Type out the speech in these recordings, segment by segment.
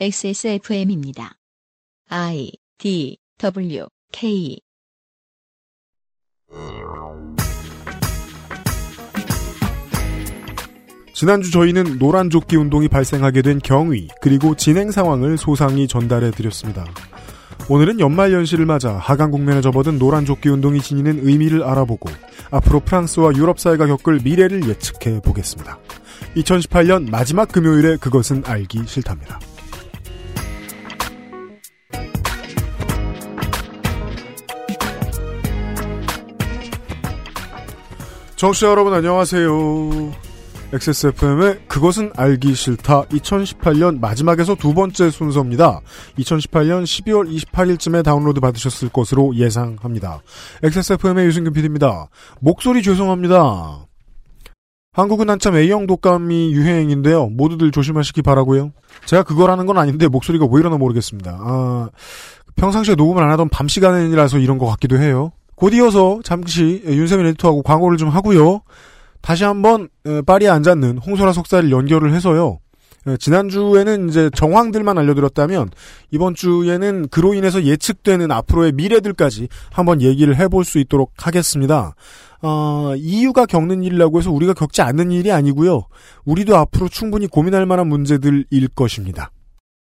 XSFM입니다. I D W K 지난주 저희는 노란 조끼 운동이 발생하게 된 경위 그리고 진행 상황을 소상히 전달해 드렸습니다. 오늘은 연말 연시를 맞아 하강 국면에 접어든 노란 조끼 운동이 지니는 의미를 알아보고 앞으로 프랑스와 유럽 사회가 겪을 미래를 예측해 보겠습니다. 2018년 마지막 금요일에 그것은 알기 싫답니다. 정치자 여러분 안녕하세요. XSFM의 그것은 알기 싫다 2018년 마지막에서 두 번째 순서입니다. 2018년 12월 28일쯤에 다운로드 받으셨을 것으로 예상합니다. XSFM의 유승균 PD입니다. 목소리 죄송합니다. 한국은 한참 A형 독감이 유행인데요. 모두들 조심하시기 바라고요. 제가 그거라는 건 아닌데 목소리가 왜 이러나 모르겠습니다. 아, 평상시에 녹음을 안 하던 밤 시간이라서 이런 것 같기도 해요. 곧 이어서 잠시 윤세민 에디터하고 광고를 좀 하고요. 다시 한번 파리에 앉았는 홍소라 속사를 연결을 해서요. 지난주에는 이제 정황들만 알려드렸다면 이번 주에는 그로 인해서 예측되는 앞으로의 미래들까지 한번 얘기를 해볼 수 있도록 하겠습니다. 어, EU가 겪는 일이라고 해서 우리가 겪지 않는 일이 아니고요. 우리도 앞으로 충분히 고민할 만한 문제들일 것입니다.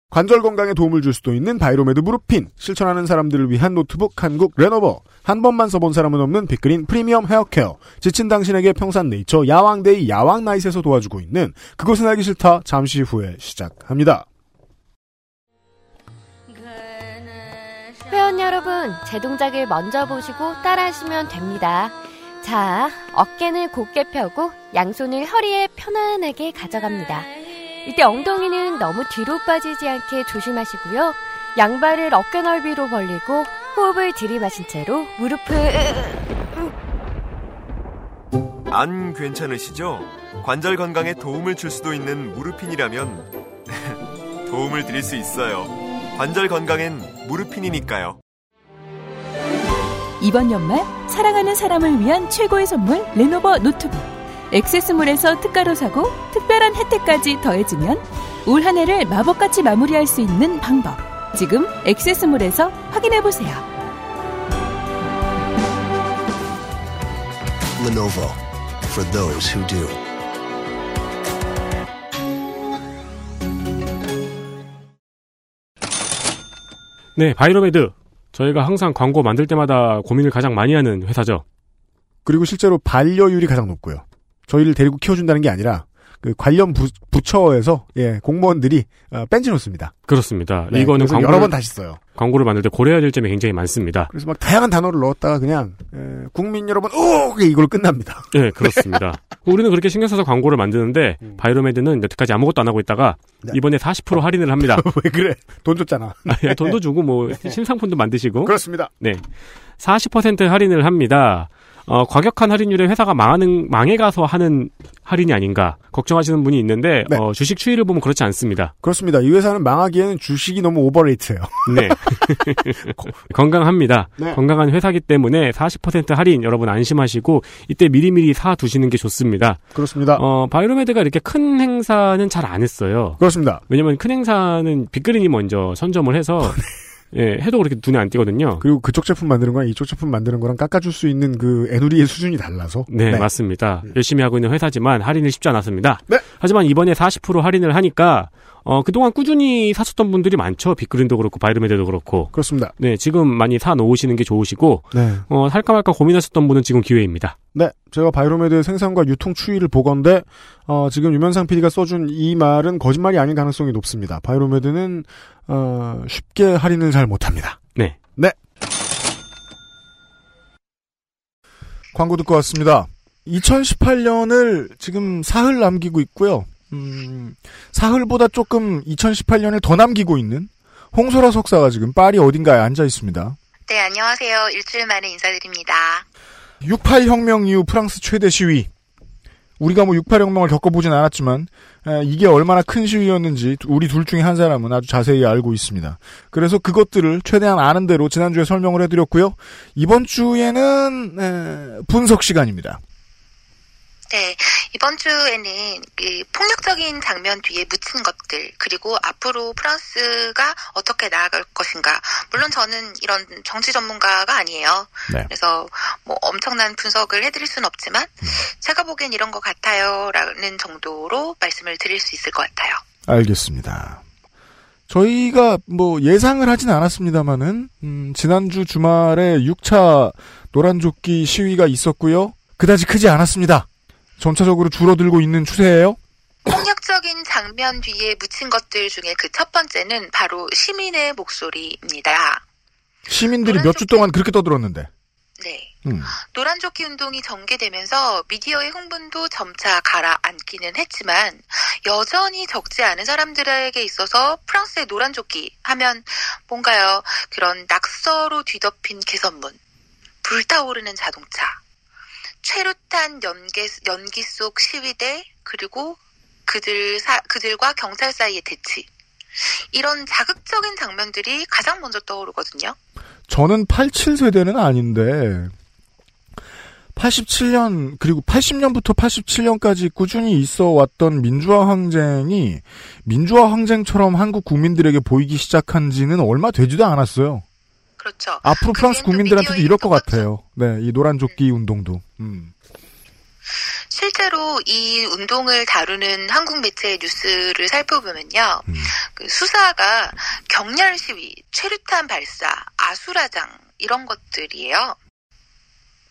관절 건강에 도움을 줄 수도 있는 바이로메드 무릎핀, 실천하는 사람들을 위한 노트북 한국 레노버, 한 번만 써본 사람은 없는 빅그린 프리미엄 헤어케어, 지친 당신에게 평산 네이처 야왕데이 야왕나잇에서 도와주고 있는 그것은 알기 싫다 잠시 후에 시작합니다. 회원 여러분, 제 동작을 먼저 보시고 따라하시면 됩니다. 자, 어깨는 곧게 펴고 양손을 허리에 편안하게 가져갑니다. 이때 엉덩이는 너무 뒤로 빠지지 않게 조심하시고요. 양발을 어깨 넓이로 벌리고 호흡을 들이마신 채로 무릎을 안 괜찮으시죠? 관절 건강에 도움을 줄 수도 있는 무르핀이라면 도움을 드릴 수 있어요. 관절 건강엔 무르핀이니까요. 이번 연말 사랑하는 사람을 위한 최고의 선물 레노버 노트북. 액세스몰에서 특가로 사고 특별한 혜택까지 더해지면 올 한 해를 마법같이 마무리할 수 있는 방법. 지금 액세스몰에서 확인해 보세요. Lenovo for those who do. 네, 바이로메드. 저희가 항상 광고 만들 때마다 고민을 가장 많이 하는 회사죠. 그리고 실제로 반려율이 가장 높고요. 저희를 데리고 키워준다는 게 아니라 그 관련 부, 부처에서 예 공무원들이 어, 뺀지 놓습니다. 그렇습니다. 네, 이거는 광고를, 여러 번 다시 써요. 광고를 만들 때 고려해야 될 점이 굉장히 많습니다. 그래서 막 다양한 단어를 넣었다가 그냥 에, 국민 여러분 오 이걸 끝납니다. 네, 그렇습니다. 우리는 그렇게 신경 써서 광고를 만드는데 바이로메드는 여태까지 아무것도 안 하고 있다가 음. 네. 이번에 40% 할인을 합니다. 왜 그래? 돈 줬잖아. 아, 예, 돈도 주고 뭐 신상품도 만드시고 그렇습니다. 네. 40% 할인을 합니다. 어, 과격한 할인율에 회사가 망하는, 망해가서 하는 할인이 아닌가, 걱정하시는 분이 있는데, 네. 어, 주식 추이를 보면 그렇지 않습니다. 그렇습니다. 이 회사는 망하기에는 주식이 너무 오버레이트예요. 네. 건강합니다. 네. 건강한 회사기 때문에 40% 할인 여러분 안심하시고, 이때 미리미리 사 두시는 게 좋습니다. 그렇습니다. 어, 바이로메드가 이렇게 큰 행사는 잘 안 했어요. 그렇습니다. 왜냐면 큰 행사는 빅그린이 먼저 선점을 해서, 예, 해도 그렇게 눈에 안 띄거든요. 그리고 그쪽 제품 만드는 거랑 이쪽 제품 만드는 거랑 깎아줄 수 있는 그 에누리의 수준이 달라서. 네, 맞습니다. 열심히 하고 있는 회사지만 할인이 쉽지 않았습니다. 네. 하지만 이번에 40% 할인을 하니까 어, 그동안 꾸준히 샀었던 분들이 많죠. 빅그린도 그렇고 바이로메드도 그렇고. 그렇습니다. 네, 지금 많이 사 놓으시는 게 좋으시고 네. 어, 살까 말까 고민하셨던 분은 지금 기회입니다. 네, 제가 바이로메드의 생산과 유통 추이를 보건데 어, 지금 유면상 PD가 써준 이 말은 거짓말이 아닌 가능성이 높습니다. 바이로메드는 어, 쉽게 할인을 잘 못합니다. 네. 네. 광고 듣고 왔습니다. 2018년을 지금 사흘 남기고 있고요. 음, 사흘보다 조금 2018년을 더 남기고 있는 홍소라 석사가 지금 파리 어딘가에 앉아 있습니다. 네, 안녕하세요. 일주일 만에 인사드립니다. 68혁명 이후 프랑스 최대 시위. 우리가 뭐 68혁명을 겪어보진 않았지만 에, 이게 얼마나 큰 시위였는지 우리 둘 중에 한 사람은 아주 자세히 알고 있습니다. 그래서 그것들을 최대한 아는 대로 지난주에 설명을 해드렸고요. 이번 주에는 에, 분석 시간입니다. 네, 이번 주에는 그 폭력적인 장면 뒤에 묻힌 것들, 그리고 앞으로 프랑스가 어떻게 나아갈 것인가. 물론 저는 이런 정치 전문가가 아니에요. 네. 그래서 뭐 엄청난 분석을 해드릴 수는 없지만, 제가 보기엔 이런 것 같아요. 라는 정도로 말씀을 드릴 수 있을 것 같아요. 알겠습니다. 저희가 뭐 예상을 하진 않았습니다만은 음, 지난주 주말에 6차 노란조끼 시위가 있었고요. 그다지 크지 않았습니다. 점차적으로 줄어들고 있는 추세예요. 폭력적인 장면 뒤에 묻힌 것들 중에 그 첫 번째는 바로 시민의 목소리입니다. 시민들이 몇 주 동안 그렇게 떠들었는데. 네. 음. 노란조끼 운동이 전개되면서 미디어의 흥분도 점차 가라앉기는 했지만 여전히 적지 않은 사람들에게 있어서 프랑스의 노란조끼 하면 뭔가요 그런 낙서로 뒤덮인 개선문, 불타오르는 자동차, 최루탄 연기, 연기 속 시위대 그리고 그들 사, 그들과 경찰 사이의 대치 이런 자극적인 장면들이 가장 먼저 떠오르거든요. 저는 87세대는 아닌데 87년 그리고 80년부터 87년까지 꾸준히 있어 왔던 민주화 항쟁이 민주화 항쟁처럼 한국 국민들에게 보이기 시작한 지는 얼마 되지도 않았어요. 그렇죠. 앞으로 프랑스 그게 또 국민들한테도 이럴 것. 같아요. 네, 이 노란 조끼 운동도. 음. 실제로 이 운동을 다루는 한국 매체의 뉴스를 살펴보면요. 음. 그 수사가 격렬 시위, 최루탄 발사, 아수라장 이런 것들이에요.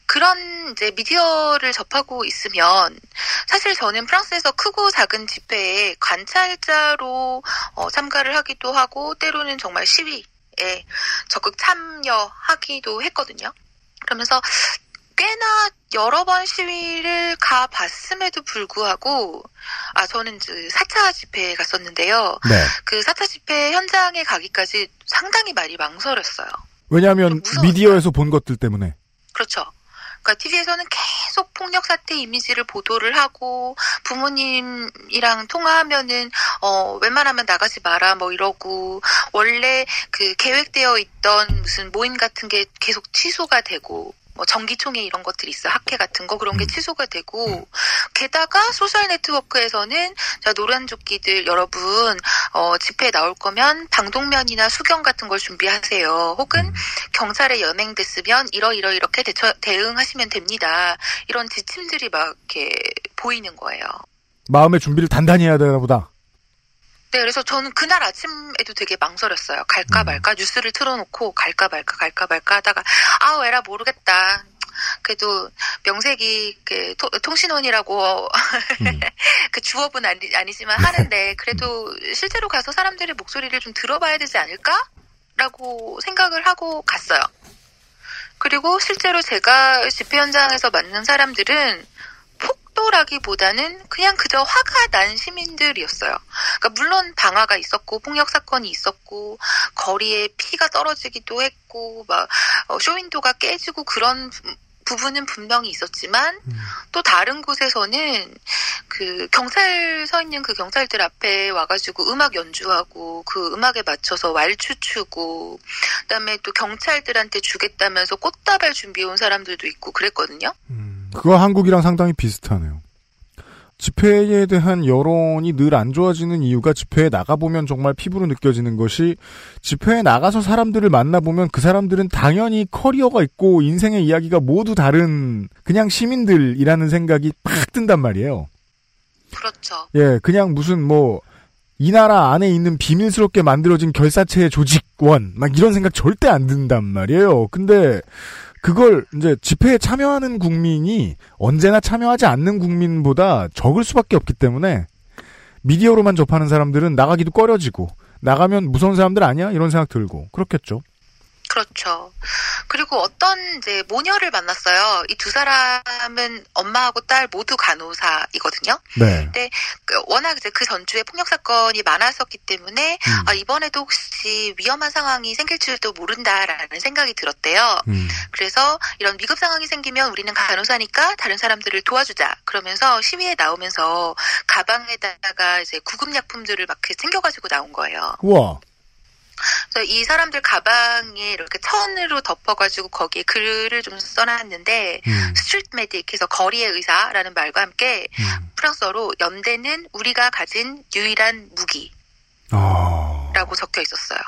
그런 이제 미디어를 접하고 있으면 사실 저는 프랑스에서 크고 작은 집회에 관찰자로 어, 참가를 하기도 하고 때로는 정말 시위 에 적극 참여하기도 했거든요. 그러면서 꽤나 여러 번 시위를 가봤음에도 불구하고 아 저는 이제 4차 집회에 갔었는데요. 네. 그 4차 집회 현장에 가기까지 상당히 많이 망설였어요. 왜냐하면. 미디어에서 본 것들 때문에. 그렇죠. 그러니까 TV에서는 계속 폭력 사태 이미지를 보도를 하고 부모님이랑 통화하면은 어 웬만하면 나가지 마라 뭐 이러고 원래 그 계획되어 있던 무슨 모임 같은 게 계속 취소가 되고 뭐 정기총회 이런 것들이 있어 학회 같은 거 그런 게 음. 취소가 되고 게다가 social network에서는 자 노란조끼들 여러분 어 집회에 나올 거면 방독면이나 수경 같은 걸 준비하세요 혹은 음. 경찰에 연행됐으면 이러 이러 이렇게 대처, 대응하시면 됩니다. 이런 지침들이 막 이렇게 보이는 거예요. 마음의 준비를 단단히 해야 되나 보다. 네, 그래서 저는 그날 아침에도 되게 망설였어요. 갈까 음. 말까 뉴스를 틀어놓고 갈까 말까 갈까 말까 하다가 아 에라 모르겠다. 그래도 명색이 그 토- 통신원이라고 음. 그 주업은 아니, 아니지만 하는데 그래도 실제로 가서 사람들의 목소리를 좀 들어봐야 되지 않을까라고 생각을 하고 갔어요. 그리고 실제로 제가 집회 현장에서 만난 사람들은 폭도라기보다는 그냥 그저 화가 난 시민들이었어요. 그러니까 물론 방화가 있었고 폭력 사건이 있었고 거리에 피가 떨어지기도 했고 막 어, 쇼윈도가 깨지고 그런 부- 부분은 분명히 있었지만 또 다른 곳에서는 그 경찰 서 있는 그 경찰들 앞에 와가지고 음악 연주하고 그 음악에 맞춰서 왈추 추고 그다음에 또 경찰들한테 주겠다면서 꽃다발 준비해 온 사람들도 있고 그랬거든요. 그거 한국이랑 상당히 비슷하네요. 집회에 대한 여론이 늘 안 좋아지는 이유가 집회에 나가보면 정말 피부로 느껴지는 것이 집회에 나가서 사람들을 만나보면 그 사람들은 당연히 커리어가 있고 인생의 이야기가 모두 다른 그냥 시민들이라는 생각이 팍 든단 말이에요. 그렇죠. 예, 그냥 무슨 뭐, 이 나라 안에 있는 비밀스럽게 만들어진 결사체의 조직원, 막 이런 생각 절대 안 든단 말이에요. 근데, 그걸 이제 집회에 참여하는 국민이 언제나 참여하지 않는 국민보다 적을 수밖에 없기 때문에, 미디어로만 접하는 사람들은 나가기도 꺼려지고, 나가면 무서운 사람들 아니야? 이런 생각 들고, 그렇겠죠. 그렇죠. 그리고 어떤 이제 모녀를 만났어요. 이 두 사람은 엄마하고 딸 모두 간호사이거든요. 네. 그 워낙 이제 그 전주에 폭력 사건이 많았었기 때문에 음. 아, 이번에도 혹시 위험한 상황이 생길지도 모른다라는 생각이 들었대요. 음. 그래서 이런 위급 상황이 생기면 우리는 간호사니까 다른 사람들을 도와주자. 그러면서 시위에 나오면서 가방에다가 이제 구급 약품들을 막 이렇게 챙겨가지고 나온 거예요. 우와. 그래서 이 사람들 가방에 이렇게 천으로 덮어가지고 거기에 글을 좀 써놨는데 음. street medic해서 거리의 의사라는 말과 함께 음. 프랑스어로 연대는 우리가 가진 유일한 무기라고 아. 적혀 있었어요.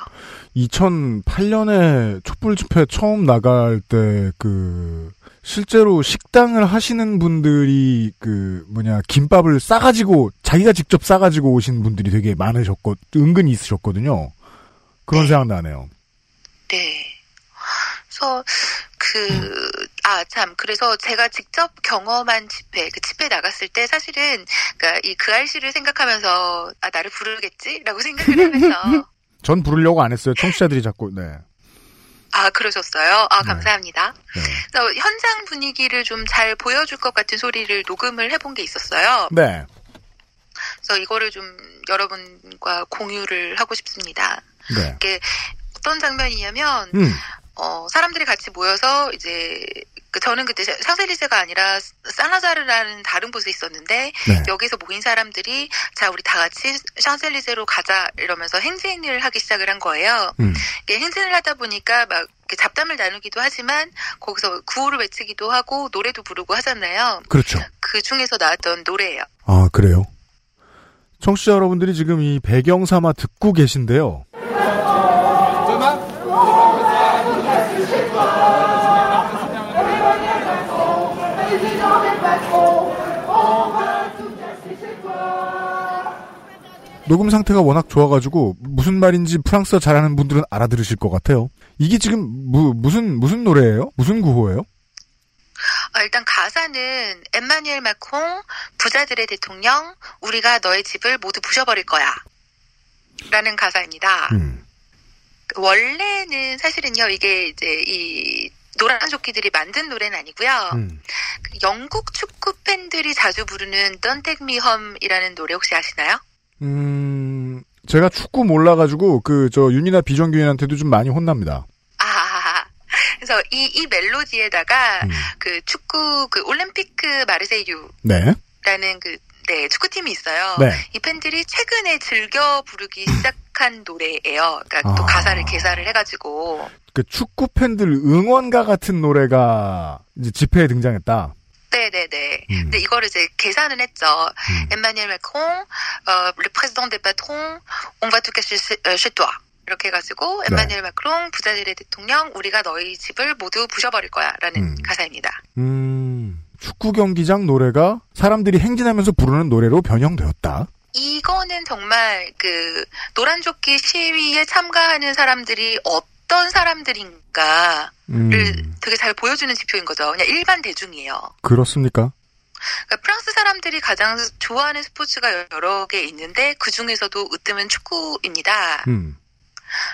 2008년에 촛불 집회 처음 나갈 때 그 실제로 식당을 하시는 분들이 그 뭐냐 김밥을 싸가지고 자기가 직접 싸가지고 오신 분들이 되게 많으셨고 은근히 있으셨거든요. 그런 네. 생각 나네요. 네. 그래서 그, 아, 참. 그래서 제가 직접 경험한 집회, 그 집회 나갔을 때 사실은, 그니까 이 그 알씨를 생각하면서, 아, 나를 부르겠지? 라고 생각을 하면서, 전 부르려고 안 했어요. 청취자들이 자꾸 네. 아, 그러셨어요? 아, 네. 감사합니다. 네. 그래서 현장 분위기를 좀 잘 보여줄 것 같은 소리를 녹음을 해본 게 있었어요. 네. 그래서 이거를 좀 여러분과 공유를 하고 싶습니다. 네. 이게 어떤 장면이냐면, 음. 어, 사람들이 같이 모여서 이제 그 저는 그때 샹셀리제가 아니라 사나자르라는 다른 곳에 있었는데 네. 여기서 모인 사람들이 자 우리 다 같이 샹셀리제로 가자 이러면서 행진을 하기 시작을 한 거예요. 음. 이게 행진을 하다 보니까 막 잡담을 나누기도 하지만 거기서 구호를 외치기도 하고 노래도 부르고 하잖아요. 그렇죠. 그 중에서 나왔던 노래예요. 아, 그래요? 청취자 여러분들이 지금 이 배경 삼아 듣고 계신데요. 녹음 상태가 워낙 좋아가지고 무슨 말인지 프랑스어 잘하는 분들은 알아들으실 것 같아요. 이게 지금 무, 무슨 무슨 노래예요? 무슨 구호예요? 아, 일단 가사는 엠마뉴엘 마콩 부자들의 대통령 우리가 너의 집을 모두 부셔버릴 거야. 라는 가사입니다. 음. 원래는 사실은요, 이게 이제 이 노란 조끼들이 만든 노래는 아니고요. 음. 그 영국 축구 팬들이 자주 부르는 Don't Take Me Home이라는 노래 혹시 아시나요? 음, 제가 축구 몰라가지고 그 저 윤이나 비정규인한테도 좀 많이 혼납니다. 아, 그래서 이, 이 멜로디에다가 음. 그 축구 그 올림피크 마르세유라는 네. 그 네, 축구팀이 있어요. 네. 이 팬들이 최근에 즐겨 부르기 시작한 노래예요. 그러니까 또 아. 가사를 개사를 해가지고. 그 축구 팬들 응원가 같은 노래가 이제 집회에 등장했다. 네네네. 음. 근데 이거를 이제 계산을 했죠. 엠마뉴엘 마크롱, 어, le président des patrons, on va tout chez euh, chez toi. 이렇게 해가지고 네. 엠마뉴엘 마크롱 부자들의 대통령 우리가 너희 집을 모두 부셔버릴 거야라는 음. 가사입니다. 음, 축구 경기장 노래가 사람들이 행진하면서 부르는 노래로 변형되었다. 이거는 정말 그 노란조끼 시위에 참가하는 사람들이 어떤 사람들인가를 음, 되게 잘 보여주는 지표인 거죠. 그냥 일반 대중이에요. 그렇습니까? 그러니까 프랑스 사람들이 가장 좋아하는 스포츠가 여러 개 있는데 그 중에서도 으뜸은 축구입니다. 음,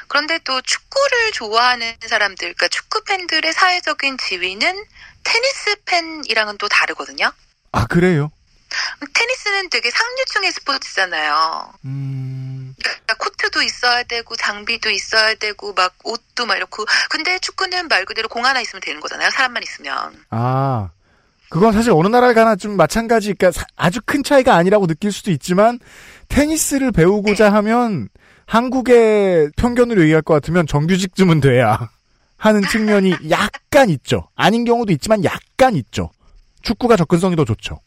그런데 또 축구를 좋아하는 사람들, 그러니까 축구 팬들의 사회적인 지위는 테니스 팬이랑은 또 다르거든요. 아 그래요? 테니스는 되게 상류층의 스포츠잖아요. 음, 그러니까 코트도 있어야 되고 장비도 있어야 되고 막 옷도 막 이렇고 근데 축구는 말 그대로 공 하나 있으면 되는 거잖아요. 사람만 있으면. 아, 그건 사실 어느 나라를 가나 좀 마찬가지, 그러니까 사- 아주 큰 차이가 아니라고 느낄 수도 있지만 테니스를 배우고자 하면 한국의 편견으로 얘기할 것 같으면 정규직쯤은 돼야 하는 측면이 약간 있죠. 아닌 경우도 있지만 약간 있죠. 축구가 접근성이 더 좋죠.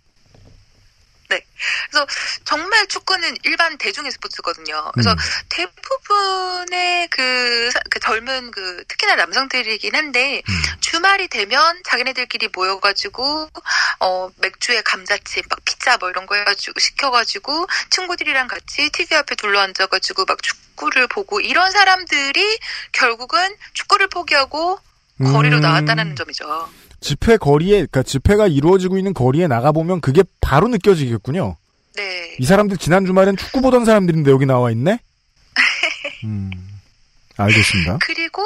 그래서 정말 축구는 일반 대중의 스포츠거든요. 그래서 음. 대부분의 그, 사- 그 젊은 그 특히나 남성들이긴 한데 음. 주말이 되면 자기네들끼리 모여가지고 어 맥주에 감자칩, 막 피자 뭐 이런 거 해가지고 시켜가지고 친구들이랑 같이 TV 앞에 둘러앉아가지고 막 축구를 보고 이런 사람들이 결국은 축구를 포기하고 거리로 음. 나왔다는 점이죠. 집회 거리에, 그러니까 집회가 이루어지고 있는 거리에 나가 보면 그게 바로 느껴지겠군요. 네. 이 사람들 지난 주말엔 축구 보던 사람들인데 여기 나와 있네? 음, 알겠습니다. 그리고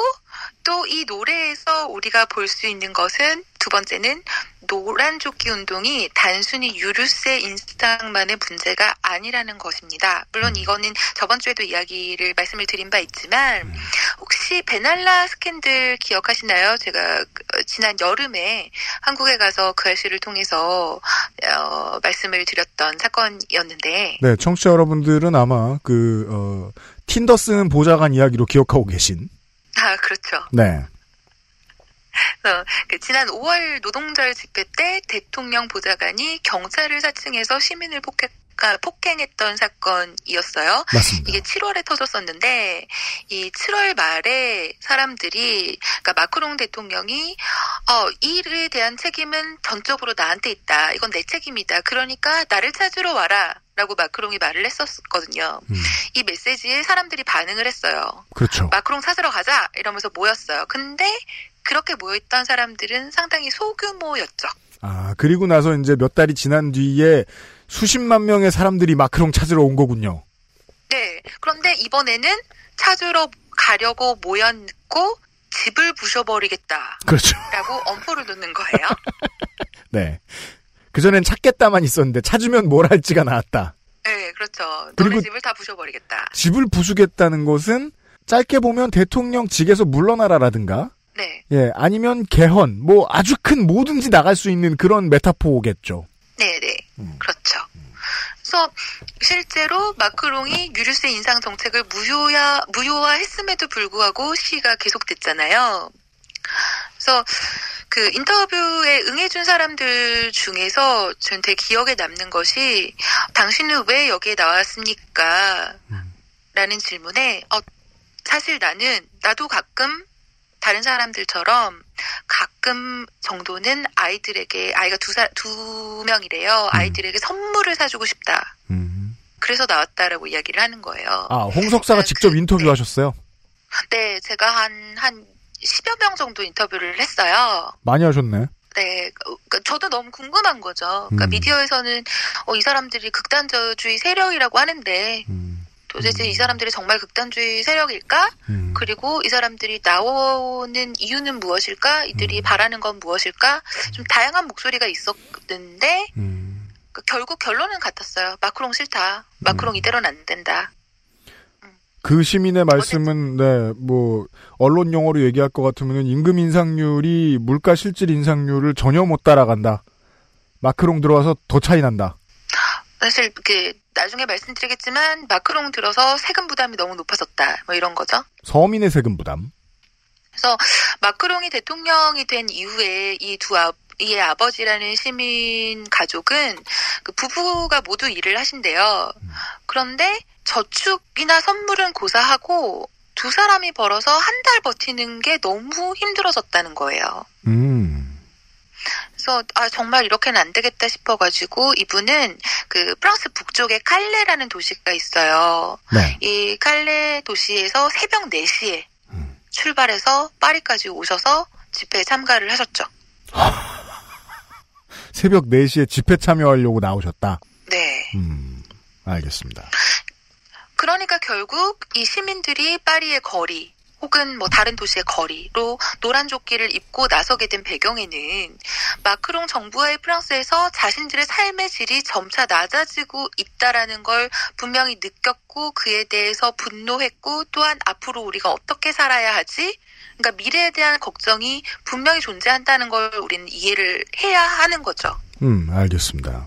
또 이 노래에서 우리가 볼 수 있는 것은 두 번째는 노란 조끼 운동이 단순히 유류세 인상만의 문제가 아니라는 것입니다. 물론 이거는 저번 주에도 이야기를 말씀을 드린 바 있지만 혹시 베날라 스캔들 기억하시나요? 제가 그, 지난 여름에 한국에 가서 그 아씨를 통해서 어, 말씀을 드렸던 사건이었는데 네, 청취자 여러분들은 아마 그 어, 틴더 쓰는 보좌관 이야기로 기억하고 계신. 아 그렇죠. 네. 어, 그 지난 5월 노동절 집회 때 대통령 보좌관이 경찰을 사칭해서 시민을 폭행, 아, 폭행했던 사건이었어요. 맞습니다. 이게 7월에 터졌었는데 이 7월 말에 사람들이 그러니까 마크롱 대통령이 어, 이 일에 대한 책임은 전적으로 나한테 있다. 이건 내 책임이다. 그러니까 나를 찾으러 와라. 라고 마크롱이 말을 했었거든요. 음, 이 메시지에 사람들이 반응을 했어요. 그렇죠. 마크롱 찾으러 가자 이러면서 모였어요. 근데 그렇게 모였던 사람들은 상당히 소규모였죠. 아, 그리고 나서 이제 몇 달이 지난 뒤에 수십만 명의 사람들이 마크롱 찾으러 온 거군요. 네. 그런데 이번에는 찾으러 가려고 모였고 집을 부셔버리겠다라고 그렇죠. 엄포를 놓는 거예요. 네. 그전엔 찾겠다만 있었는데 찾으면 뭘 할지가 나왔다. 네, 그렇죠. 그리고- 집을 다 부셔버리겠다. 집을 부수겠다는 것은 짧게 보면 대통령 직에서 물러나라라든가 네. 예, 아니면 개헌, 뭐 아주 큰 뭐든지 나갈 수 있는 그런 메타포겠죠. 네, 네. 음. 그렇죠. 그래서 실제로 마크롱이 유류세 인상 정책을 무효야 무효화했음에도 불구하고 시위가 계속됐잖아요. 그래서 그 인터뷰에 응해준 사람들 중에서 전 되게 기억에 남는 것이 당신은 왜 여기에 나왔습니까? 라는 질문에 어, 사실 나는 나도 가끔 다른 사람들처럼 가끔 정도는 아이들에게 아이가 두, 사, 두 명이래요. 아이들에게 선물을 사주고 싶다. 음. 그래서 나왔다라고 이야기를 하는 거예요. 아, 홍석사가 그- 직접 그- 인터뷰하셨어요. 네, 제가 한, 한 10여 명 정도 인터뷰를 했어요. 많이 하셨네. 네, 그- 저도 너무 궁금한 거죠. 그러니까 음. 미디어에서는 어, 이 사람들이 극단주의 세력이라고 하는데 음, 도대체 이 사람들이 정말 극단주의 세력일까? 음. 그리고 이 사람들이 나오는 이유는 무엇일까? 이들이 음. 바라는 건 무엇일까? 좀 다양한 목소리가 있었는데 음. 그 결국 결론은 같았어요. 마크롱 싫다. 마크롱 음. 이대로는 안 된다. 그 시민의 말씀은 네, 뭐 언론 용어로 얘기할 것 같으면 임금 인상률이 물가 실질 인상률을 전혀 못 따라간다. 마크롱 들어와서 더 차이 난다. 사실 그 나중에 말씀드리겠지만 마크롱 들어서 세금 부담이 너무 높아졌다. 뭐 이런 거죠. 서민의 세금 부담. 그래서 마크롱이 대통령이 된 이후에 이두 아, 이의 아버지라는 시민 가족은 그 부부가 모두 일을 하신대요. 그런데 저축이나 선물은 고사하고 두 사람이 벌어서 한 달 버티는 게 너무 힘들어졌다는 거예요. 음. 그래서 아 정말 이렇게는 안 되겠다 싶어가지고 이분은 그 프랑스 북쪽에 칼레라는 도시가 있어요. 네. 이 칼레 도시에서 새벽 4시에 음. 출발해서 파리까지 오셔서 집회에 참가를 하셨죠. 새벽 4시에 집회 참여하려고 나오셨다. 네. 음. 알겠습니다. 그러니까 결국 이 시민들이 파리의 거리 혹은 뭐 다른 도시의 거리로 노란 조끼를 입고 나서게 된 배경에는 마크롱 정부와의 프랑스에서 자신들의 삶의 질이 점차 낮아지고 있다라는 걸 분명히 느꼈고 그에 대해서 분노했고 또한 앞으로 우리가 어떻게 살아야 하지? 그러니까 미래에 대한 걱정이 분명히 존재한다는 걸 우리는 이해를 해야 하는 거죠. 음, 알겠습니다.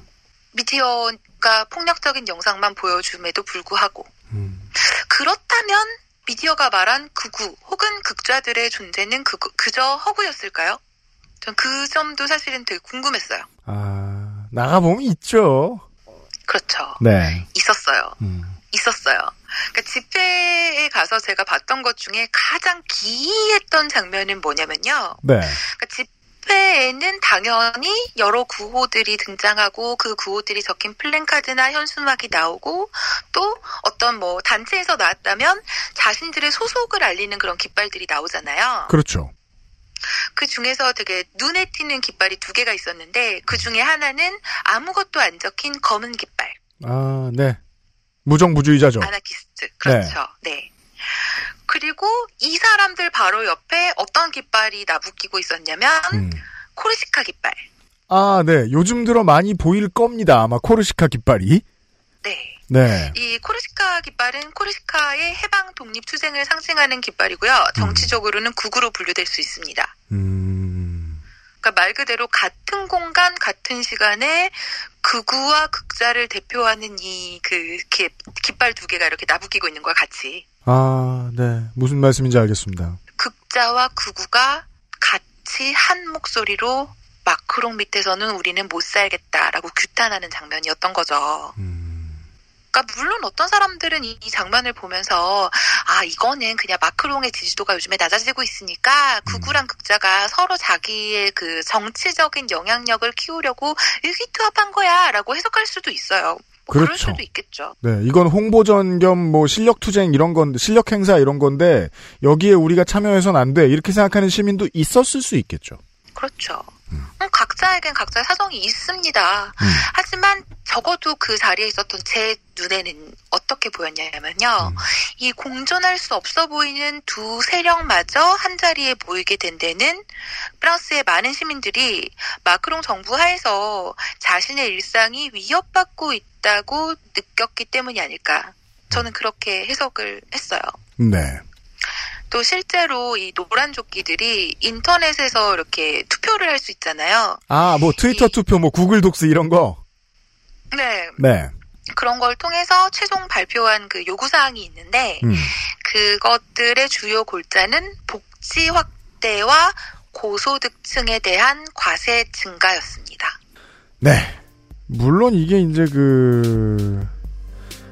미디어가 폭력적인 영상만 보여줌에도 불구하고 음. 그렇다면 미디어가 말한 극우 혹은 극좌들의 존재는 그, 그저 허구였을까요? 전 그 점도 사실은 되게 궁금했어요. 아, 나가보면 있죠. 그렇죠. 네. 있었어요. 음. 있었어요. 그러니까 집회에 가서 제가 봤던 것 중에 가장 기이했던 장면은 뭐냐면요. 네. 그러니까 집 회에는 당연히 여러 구호들이 등장하고 그 구호들이 적힌 플랜카드나 현수막이 나오고 또 어떤 뭐 단체에서 나왔다면 자신들의 소속을 알리는 그런 깃발들이 나오잖아요. 그렇죠. 그 중에서 되게 눈에 띄는 깃발이 두 개가 있었는데 그 중에 하나는 아무것도 안 적힌 검은 깃발. 아, 네. 무정부주의자죠. 아나키스트. 그렇죠. 네. 그리고 이 사람들 바로 옆에 어떤 깃발이 나부끼고 있었냐면 음. 코르시카 깃발. 아, 네. 요즘 들어 많이 보일 겁니다. 아마 코르시카 깃발이. 네. 네. 이 코르시카 깃발은 코르시카의 해방 독립 투쟁을 상징하는 깃발이고요. 정치적으로는 극으로 분류될 수 있습니다. 음. 그러니까 말 그대로 같은 공간, 같은 시간에 극우와 극자를 대표하는 이 그 깃발 두 개가 이렇게 나부끼고 있는 거야, 같이. 아, 네. 무슨 말씀인지 알겠습니다. 극자와 극우가 같이 한 목소리로 마크롱 밑에서는 우리는 못 살겠다라고 규탄하는 장면이었던 거죠. 그러니까 물론 어떤 사람들은 이, 이 장면을 보면서 아 이거는 그냥 마크롱의 지지도가 요즘에 낮아지고 있으니까 극우랑 극자가 서로 자기의 그 정치적인 영향력을 키우려고 일기투합한 거야라고 해석할 수도 있어요. 뭐 그럴 그렇죠. 수도 있겠죠. 네, 이건 홍보전 겸 뭐 실력 투쟁 이런 건데, 실력 행사 이런 건데, 여기에 우리가 참여해선 안 돼. 이렇게 생각하는 시민도 있었을 수 있겠죠. 그렇죠. 음, 각자에겐 각자의 사정이 있습니다. 하지만 적어도 그 자리에 있었던 제 눈에는 어떻게 보였냐면요. 이 공존할 수 없어 보이는 두 세력마저 한 자리에 모이게 된 데는 프랑스의 많은 시민들이 마크롱 정부 하에서 자신의 일상이 위협받고 있다고 느꼈기 때문이 아닐까. 저는 그렇게 해석을 했어요. 네. 또 실제로 이 노란 조끼들이 인터넷에서 이렇게 투표를 할 수 있잖아요. 아, 뭐 트위터 투표, 뭐 구글 독스 이런 거. 네. 네. 그런 걸 통해서 최종 발표한 그 요구 사항이 있는데, 음. 그것들의 주요 골자는 복지 확대와 고소득층에 대한 과세 증가였습니다. 네. 물론 이게 이제 그,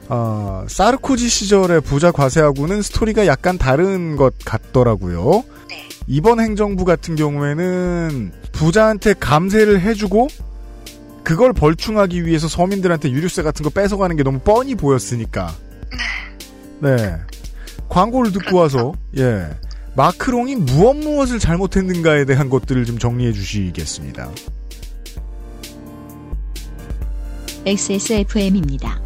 아, 사르코지 시절의 부자 과세하고는 스토리가 약간 다른 것 같더라고요. 이번 행정부 같은 경우에는 부자한테 감세를 해주고 그걸 벌충하기 위해서 서민들한테 유류세 같은 거 뺏어가는 게 너무 뻔히 보였으니까. 네. 광고를 듣고 와서, 예. 마크롱이 무엇 무엇을 잘못했는가에 대한 것들을 좀 정리해 주시겠습니다. XSFM입니다.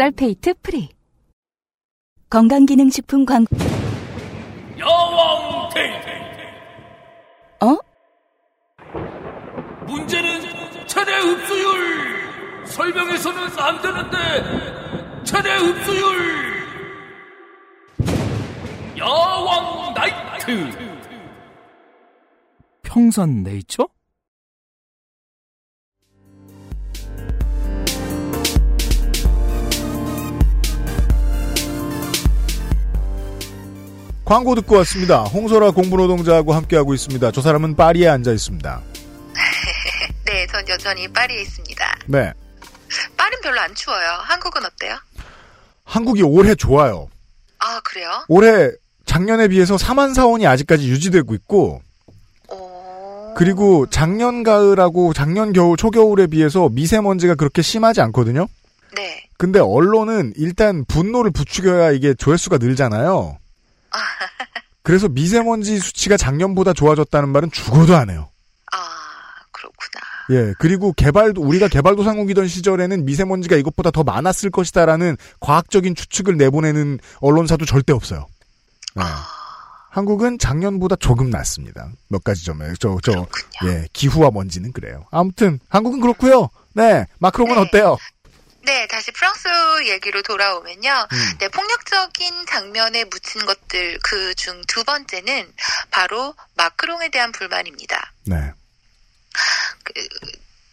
sulfate free 건강기능식품 광고 야왕데이 어? 문제는 최대 흡수율! 설명해서는 안 되는데 최대 흡수율! 여왕 나이트! 평산 네이처? 광고 듣고 왔습니다. 홍소라 공부노동자하고 함께하고 있습니다. 저 사람은 파리에 앉아 있습니다. 네, 전 여전히 파리에 있습니다. 네. 파리는 별로 안 추워요. 한국은 어때요? 한국이 올해 좋아요. 아, 그래요? 올해 작년에 비해서 4만 사원이 아직까지 유지되고 있고 그리고 작년 가을하고 작년 겨울 초겨울에 비해서 미세먼지가 그렇게 심하지 않거든요. 네. 근데 언론은 일단 분노를 부추겨야 이게 조회수가 늘잖아요. 그래서 미세먼지 수치가 작년보다 좋아졌다는 말은 죽어도 안 해요. 예, 그리고 개발도, 우리가 개발도상국이던 시절에는 미세먼지가 이것보다 더 많았을 것이다라는 과학적인 추측을 내보내는 언론사도 절대 없어요. 예. 한국은 작년보다 조금 낫습니다. 몇 가지 점에. 저, 저, 예, 기후와 먼지는 그래요. 아무튼, 한국은 그렇고요 네, 마크롱은 어때요? 네, 다시 프랑스 얘기로 돌아오면요. 네, 폭력적인 장면에 묻힌 것들 그 중 두 번째는 바로 마크롱에 대한 불만입니다. 네. 그,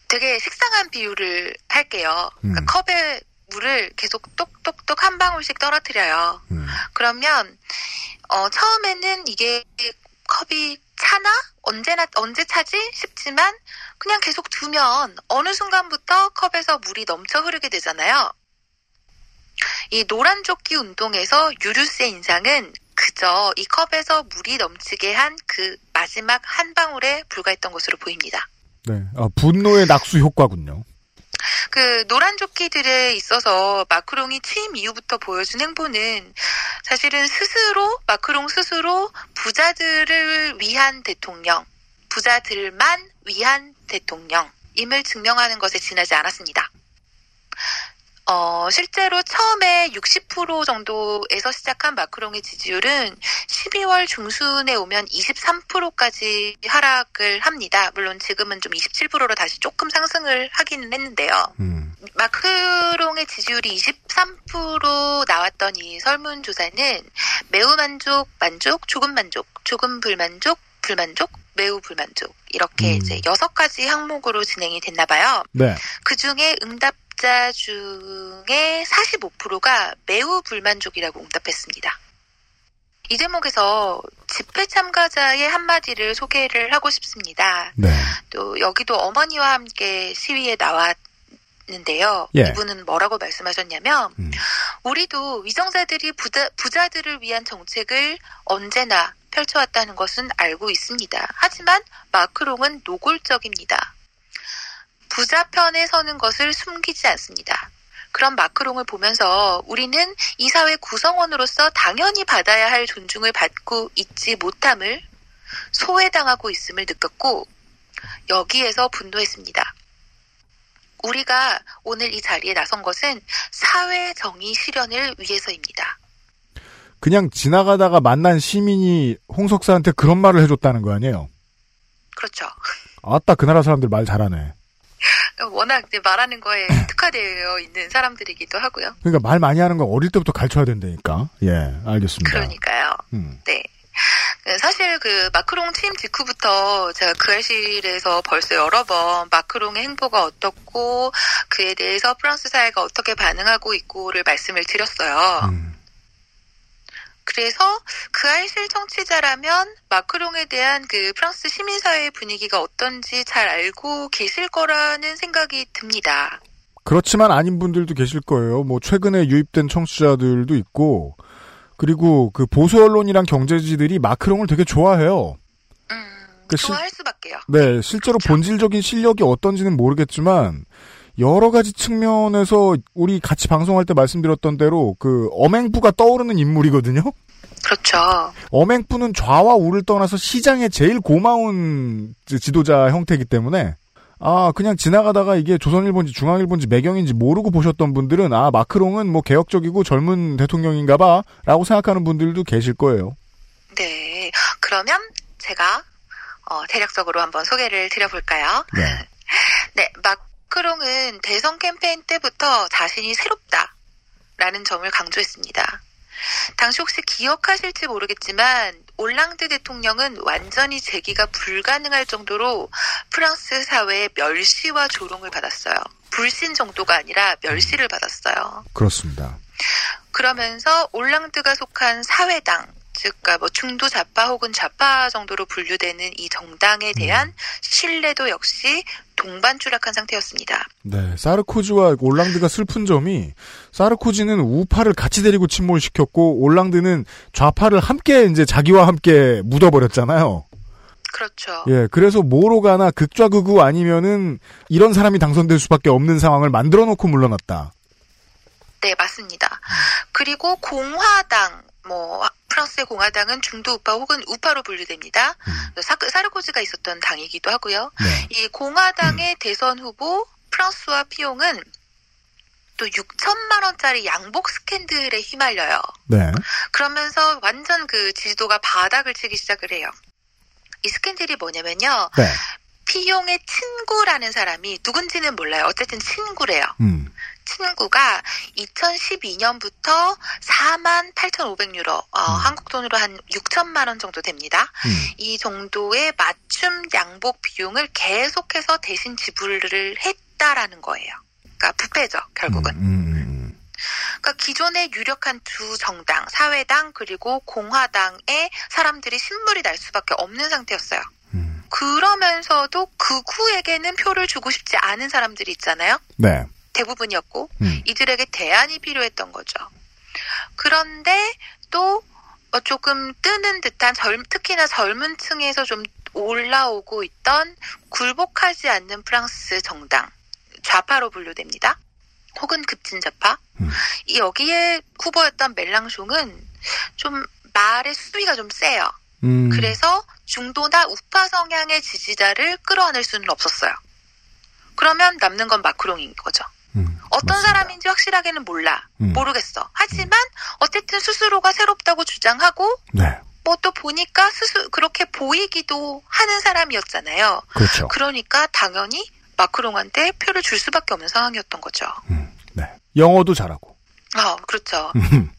되게 식상한 비유를 할게요. 그러니까 컵에 물을 계속 똑똑똑 한 방울씩 떨어뜨려요. 그러면 어, 처음에는 이게 컵이 차나 언제나 언제 차지 싶지만 그냥 계속 두면 어느 순간부터 컵에서 물이 넘쳐 흐르게 되잖아요. 이 노란 조끼 운동에서 유류스의 인상은 그저 이 컵에서 물이 넘치게 한 그 마지막 한 방울에 불과했던 것으로 보입니다. 네. 아, 분노의 낙수 효과군요. 그 노란 조끼들에 있어서 마크롱이 취임 이후부터 보여준 행보는 사실은 스스로 마크롱 스스로 부자들을 위한 대통령, 부자들만 위한 대통령임을 증명하는 것에 지나지 않았습니다. 어, 실제로 처음에 60% 정도에서 시작한 마크롱의 지지율은 12월 중순에 오면 23%까지 하락을 합니다. 물론 지금은 좀 27%로 다시 조금 상승을 하기는 했는데요. 음. 마크롱의 지지율이 23% 나왔던 이 설문조사는 매우 만족, 만족, 조금 만족, 조금 불만족, 불만족, 매우 불만족 이렇게 음. 이제 여섯 가지 항목으로 진행이 됐나 봐요. 네. 그 중에 응답 자 중에 45%가 매우 불만족이라고 응답했습니다. 이 대목에서 집회 참가자의 한마디를 소개를 하고 싶습니다. 네. 또 여기도 어머니와 함께 시위에 나왔는데요. 예. 이분은 뭐라고 말씀하셨냐면 음. 우리도 위정자들이 부자, 부자들을 위한 정책을 언제나 펼쳐왔다는 것은 알고 있습니다. 하지만 마크롱은 노골적입니다. 부자 편에 서는 것을 숨기지 않습니다. 그런 마크롱을 보면서 우리는 이 사회 구성원으로서 당연히 받아야 할 존중을 받고 있지 못함을 소외당하고 있음을 느꼈고 여기에서 분노했습니다. 우리가 오늘 이 자리에 나선 것은 사회 정의 실현을 위해서입니다. 그냥 지나가다가 만난 시민이 홍석사한테 그런 말을 해줬다는 거 아니에요? 그렇죠. 아따, 그 나라 사람들 말 잘하네. 워낙 이제 말하는 거에 특화되어 있는 사람들이기도 하고요. 그러니까 말 많이 하는 거 어릴 때부터 가르쳐야 된다니까. 예, 알겠습니다. 그러니까요. 음. 네. 그 사실 그 마크롱 취임 직후부터 제가 그 알실에서 벌써 여러 번 마크롱의 행보가 어떻고 그에 대해서 프랑스 사회가 어떻게 반응하고 있고를 말씀을 드렸어요. 음. 그래서 그 알실 청취자라면 마크롱에 대한 그 프랑스 시민사회의 분위기가 어떤지 잘 알고 계실 거라는 생각이 듭니다. 그렇지만 아닌 분들도 계실 거예요. 뭐 최근에 유입된 청취자들도 있고 그리고 그 보수 언론이랑 경제지들이 마크롱을 되게 좋아해요. 음, 그 실- 좋아할 수밖에요. 네, 실제로 본질적인 실력이 어떤지는 모르겠지만 여러 가지 측면에서 우리 같이 방송할 때 말씀드렸던 대로 그 엄행부가 떠오르는 인물이거든요. 그렇죠. 엄행부는 좌와 우를 떠나서 시장에 제일 고마운 지- 지도자 형태이기 때문에 아 그냥 지나가다가 이게 조선일보인지 중앙일보인지 매경인지 모르고 보셨던 분들은 아 마크롱은 뭐 개혁적이고 젊은 대통령인가봐라고 생각하는 분들도 계실 거예요. 네. 그러면 제가 어, 대략적으로 한번 소개를 드려볼까요? 네. 네, 마 크롱은 대선 캠페인 때부터 자신이 새롭다 라는 점을 강조했습니다. 당시 혹시 기억하실지 모르겠지만 올랑드 대통령은 완전히 재기가 불가능할 정도로 프랑스 사회의 멸시와 조롱을 받았어요. 불신 정도가 아니라 멸시를 받았어요. 그렇습니다. 그러면서 올랑드가 속한 사회당, 즉, 그러니까 뭐 중도 좌파 혹은 좌파 정도로 분류되는 이 정당에 대한 신뢰도 역시 동반 추락한 상태였습니다. 네, 사르코지와 올랑드가 슬픈 점이 사르코지는 우파를 같이 데리고 침몰시켰고 올랑드는 좌파를 함께 이제 자기와 함께 묻어버렸잖아요. 그렇죠. 예, 그래서 뭐로 가나 극좌 극우 아니면은 이런 사람이 당선될 수밖에 없는 상황을 만들어 놓고 물러났다. 네, 맞습니다. 그리고 공화당, 뭐 프랑스의 공화당은 중도 우파 혹은 우파로 분류됩니다. 사, 사르코지가 있었던 당이기도 하고요. 네. 이 공화당의 대선 후보 프랑스와 피용은 또 6천만 원짜리 양복 스캔들에 휘말려요. 네. 그러면서 완전 그 지지도가 바닥을 치기 시작을 해요. 이 스캔들이 뭐냐면요. 네. 피용의 친구라는 사람이 누군지는 몰라요. 어쨌든 친구래요. 음. 친구가 2012년부터 4만 8,500유로, 어, 한국 돈으로 한 6천만 원 정도 됩니다. 음. 이 정도의 맞춤 양복 비용을 계속해서 대신 지불을 했다라는 거예요. 그러니까 부패죠, 결국은. 음, 음, 그러니까 기존의 유력한 두 정당, 사회당 그리고 공화당의 사람들이 신물이 날 수밖에 없는 상태였어요. 음. 그러면서도 극우에게는 표를 주고 싶지 않은 사람들이 있잖아요. 네. 대부분이었고 음. 이들에게 대안이 필요했던 거죠. 그런데 또 어, 조금 뜨는 듯한 젊, 특히나 젊은 층에서 좀 올라오고 있던 굴복하지 않는 프랑스 정당 좌파로 분류됩니다. 혹은 급진 좌파. 음. 이 여기에 후보였던 멜랑숑은 좀 말의 수위가 좀 세요. 음. 그래서 중도나 우파 성향의 지지자를 끌어안을 수는 없었어요. 그러면 남는 건 마크롱인 거죠. 음, 어떤 맞습니다. 사람인지 확실하게는 몰라. 음. 모르겠어. 하지만 어쨌든 스스로가 새롭다고 주장하고 네. 뭐또 보니까 스스 그렇게 보이기도 하는 사람이었잖아요. 그렇죠. 그러니까 당연히 마크롱한테 표를 줄 수밖에 없는 상황이었던 거죠. 음, 네. 영어도 잘하고. 아, 그렇죠. 음,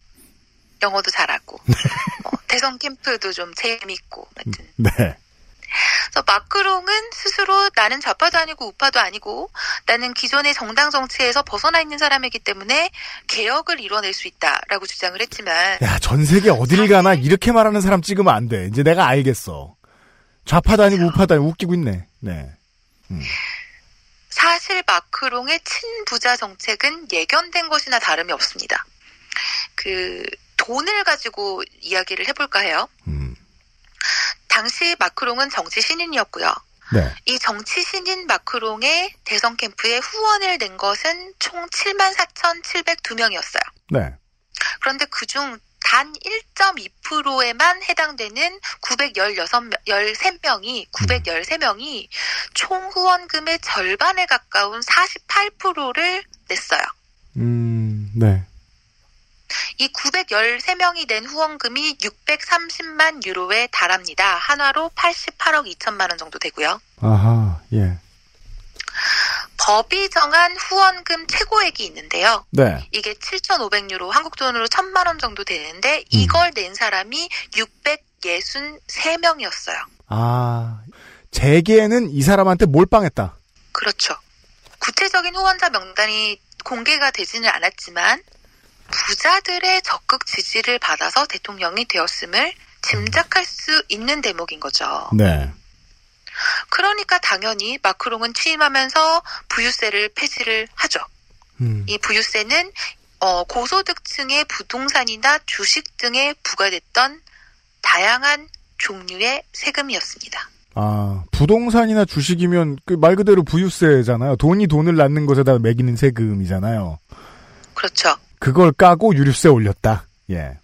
영어도 잘하고 어, 대선 캠프도 좀 재밌고 하여튼 네. 그래서 마크롱은 스스로 나는 좌파도 아니고 우파도 아니고 나는 기존의 정당 정치에서 벗어나 있는 사람이기 때문에 개혁을 이뤄낼 수 있다라고 주장을 했지만 야, 전 세계 어딜 가나 이렇게 말하는 사람 찍으면 안 돼. 이제 내가 알겠어. 좌파도 아니고 우파도 아니고 웃기고 있네. 네. 사실 마크롱의 친부자 정책은 예견된 것이나 다름이 없습니다. 그 돈을 가지고 이야기를 해볼까 해요. 음, 당시 마크롱은 정치 신인이었고요. 네. 이 정치 신인 마크롱의 대선 캠프에 후원을 낸 것은 총 74,702명이었어요. 네. 그런데 그중 단 1.2%에만 해당되는 916명, 13명이, 913명이 총 후원금의 절반에 가까운 48%를 냈어요. 음, 네. 이 913명이 낸 후원금이 630만 유로에 달합니다. 한화로 88억 2천만 원 정도 되고요. 아하, 예. 법이 정한 후원금 최고액이 있는데요. 네. 이게 7,500유로, 한국 돈으로 1,000만 원 정도 되는데 이걸 낸 사람이 663명이었어요. 아, 재계는 이 사람한테 몰빵했다. 그렇죠. 구체적인 후원자 명단이 공개가 되지는 않았지만 부자들의 적극 지지를 받아서 대통령이 되었음을 짐작할 수 있는 대목인 거죠. 네. 그러니까 당연히 마크롱은 취임하면서 부유세를 폐지를 하죠. 음, 이 부유세는 어, 고소득층의 부동산이나 주식 등에 부과됐던 다양한 종류의 세금이었습니다. 아, 부동산이나 주식이면 그 말 그대로 부유세잖아요. 돈이 돈을 낳는 것에다 매기는 세금이잖아요. 그렇죠. 그걸 까고 유류세 올렸다. 예.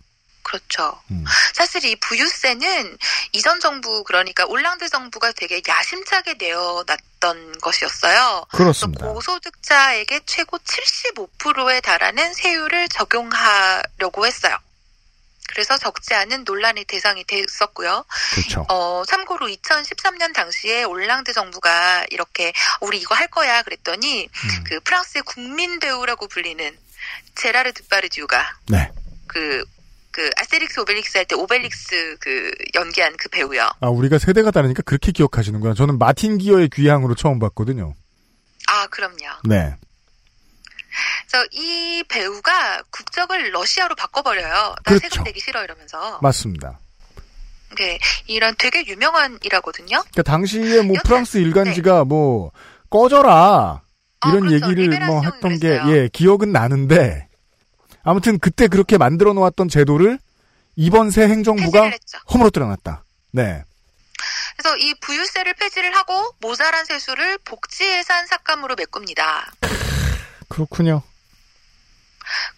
그렇죠. 음. 사실 이 부유세는 이전 정부 그러니까 올랑드 정부가 되게 야심차게 내어놨던 것이었어요. 그렇습니다. 고소득자에게 최고 75%에 달하는 세율을 적용하려고 했어요. 그래서 적지 않은 논란의 대상이 됐었고요. 그렇죠. 어, 참고로 2013년 당시에 올랑드 정부가 이렇게 우리 이거 할 거야 그랬더니 음. 그 프랑스의 국민 배우라고 불리는 제라르 드파르디우가 네. 그, 그, 아스테릭스 오벨릭스 할 때 오벨릭스 그, 연기한 그 배우요. 아, 우리가 세대가 다르니까 그렇게 기억하시는구나. 저는 마틴 기어의 귀향으로 처음 봤거든요. 아, 그럼요. 네. 그래서 이 배우가 국적을 러시아로 바꿔버려요. 나 그렇죠. 세금 내기 싫어 이러면서. 맞습니다. 네, 이런 되게 유명한 일하거든요. 그러니까 당시에 뭐 여튼, 프랑스 일간지가 뭐 꺼져라 아, 이런 그렇죠. 얘기를 뭐 했던 게. 예, 기억은 나는데 아무튼 그때 그렇게 만들어 놓았던 제도를 이번 새 행정부가. 허물어뜨려 놨다. 네. 그래서 이 부유세를 폐지를 하고 모자란 세수를 복지예산 삭감으로 메꿉니다. 그렇군요.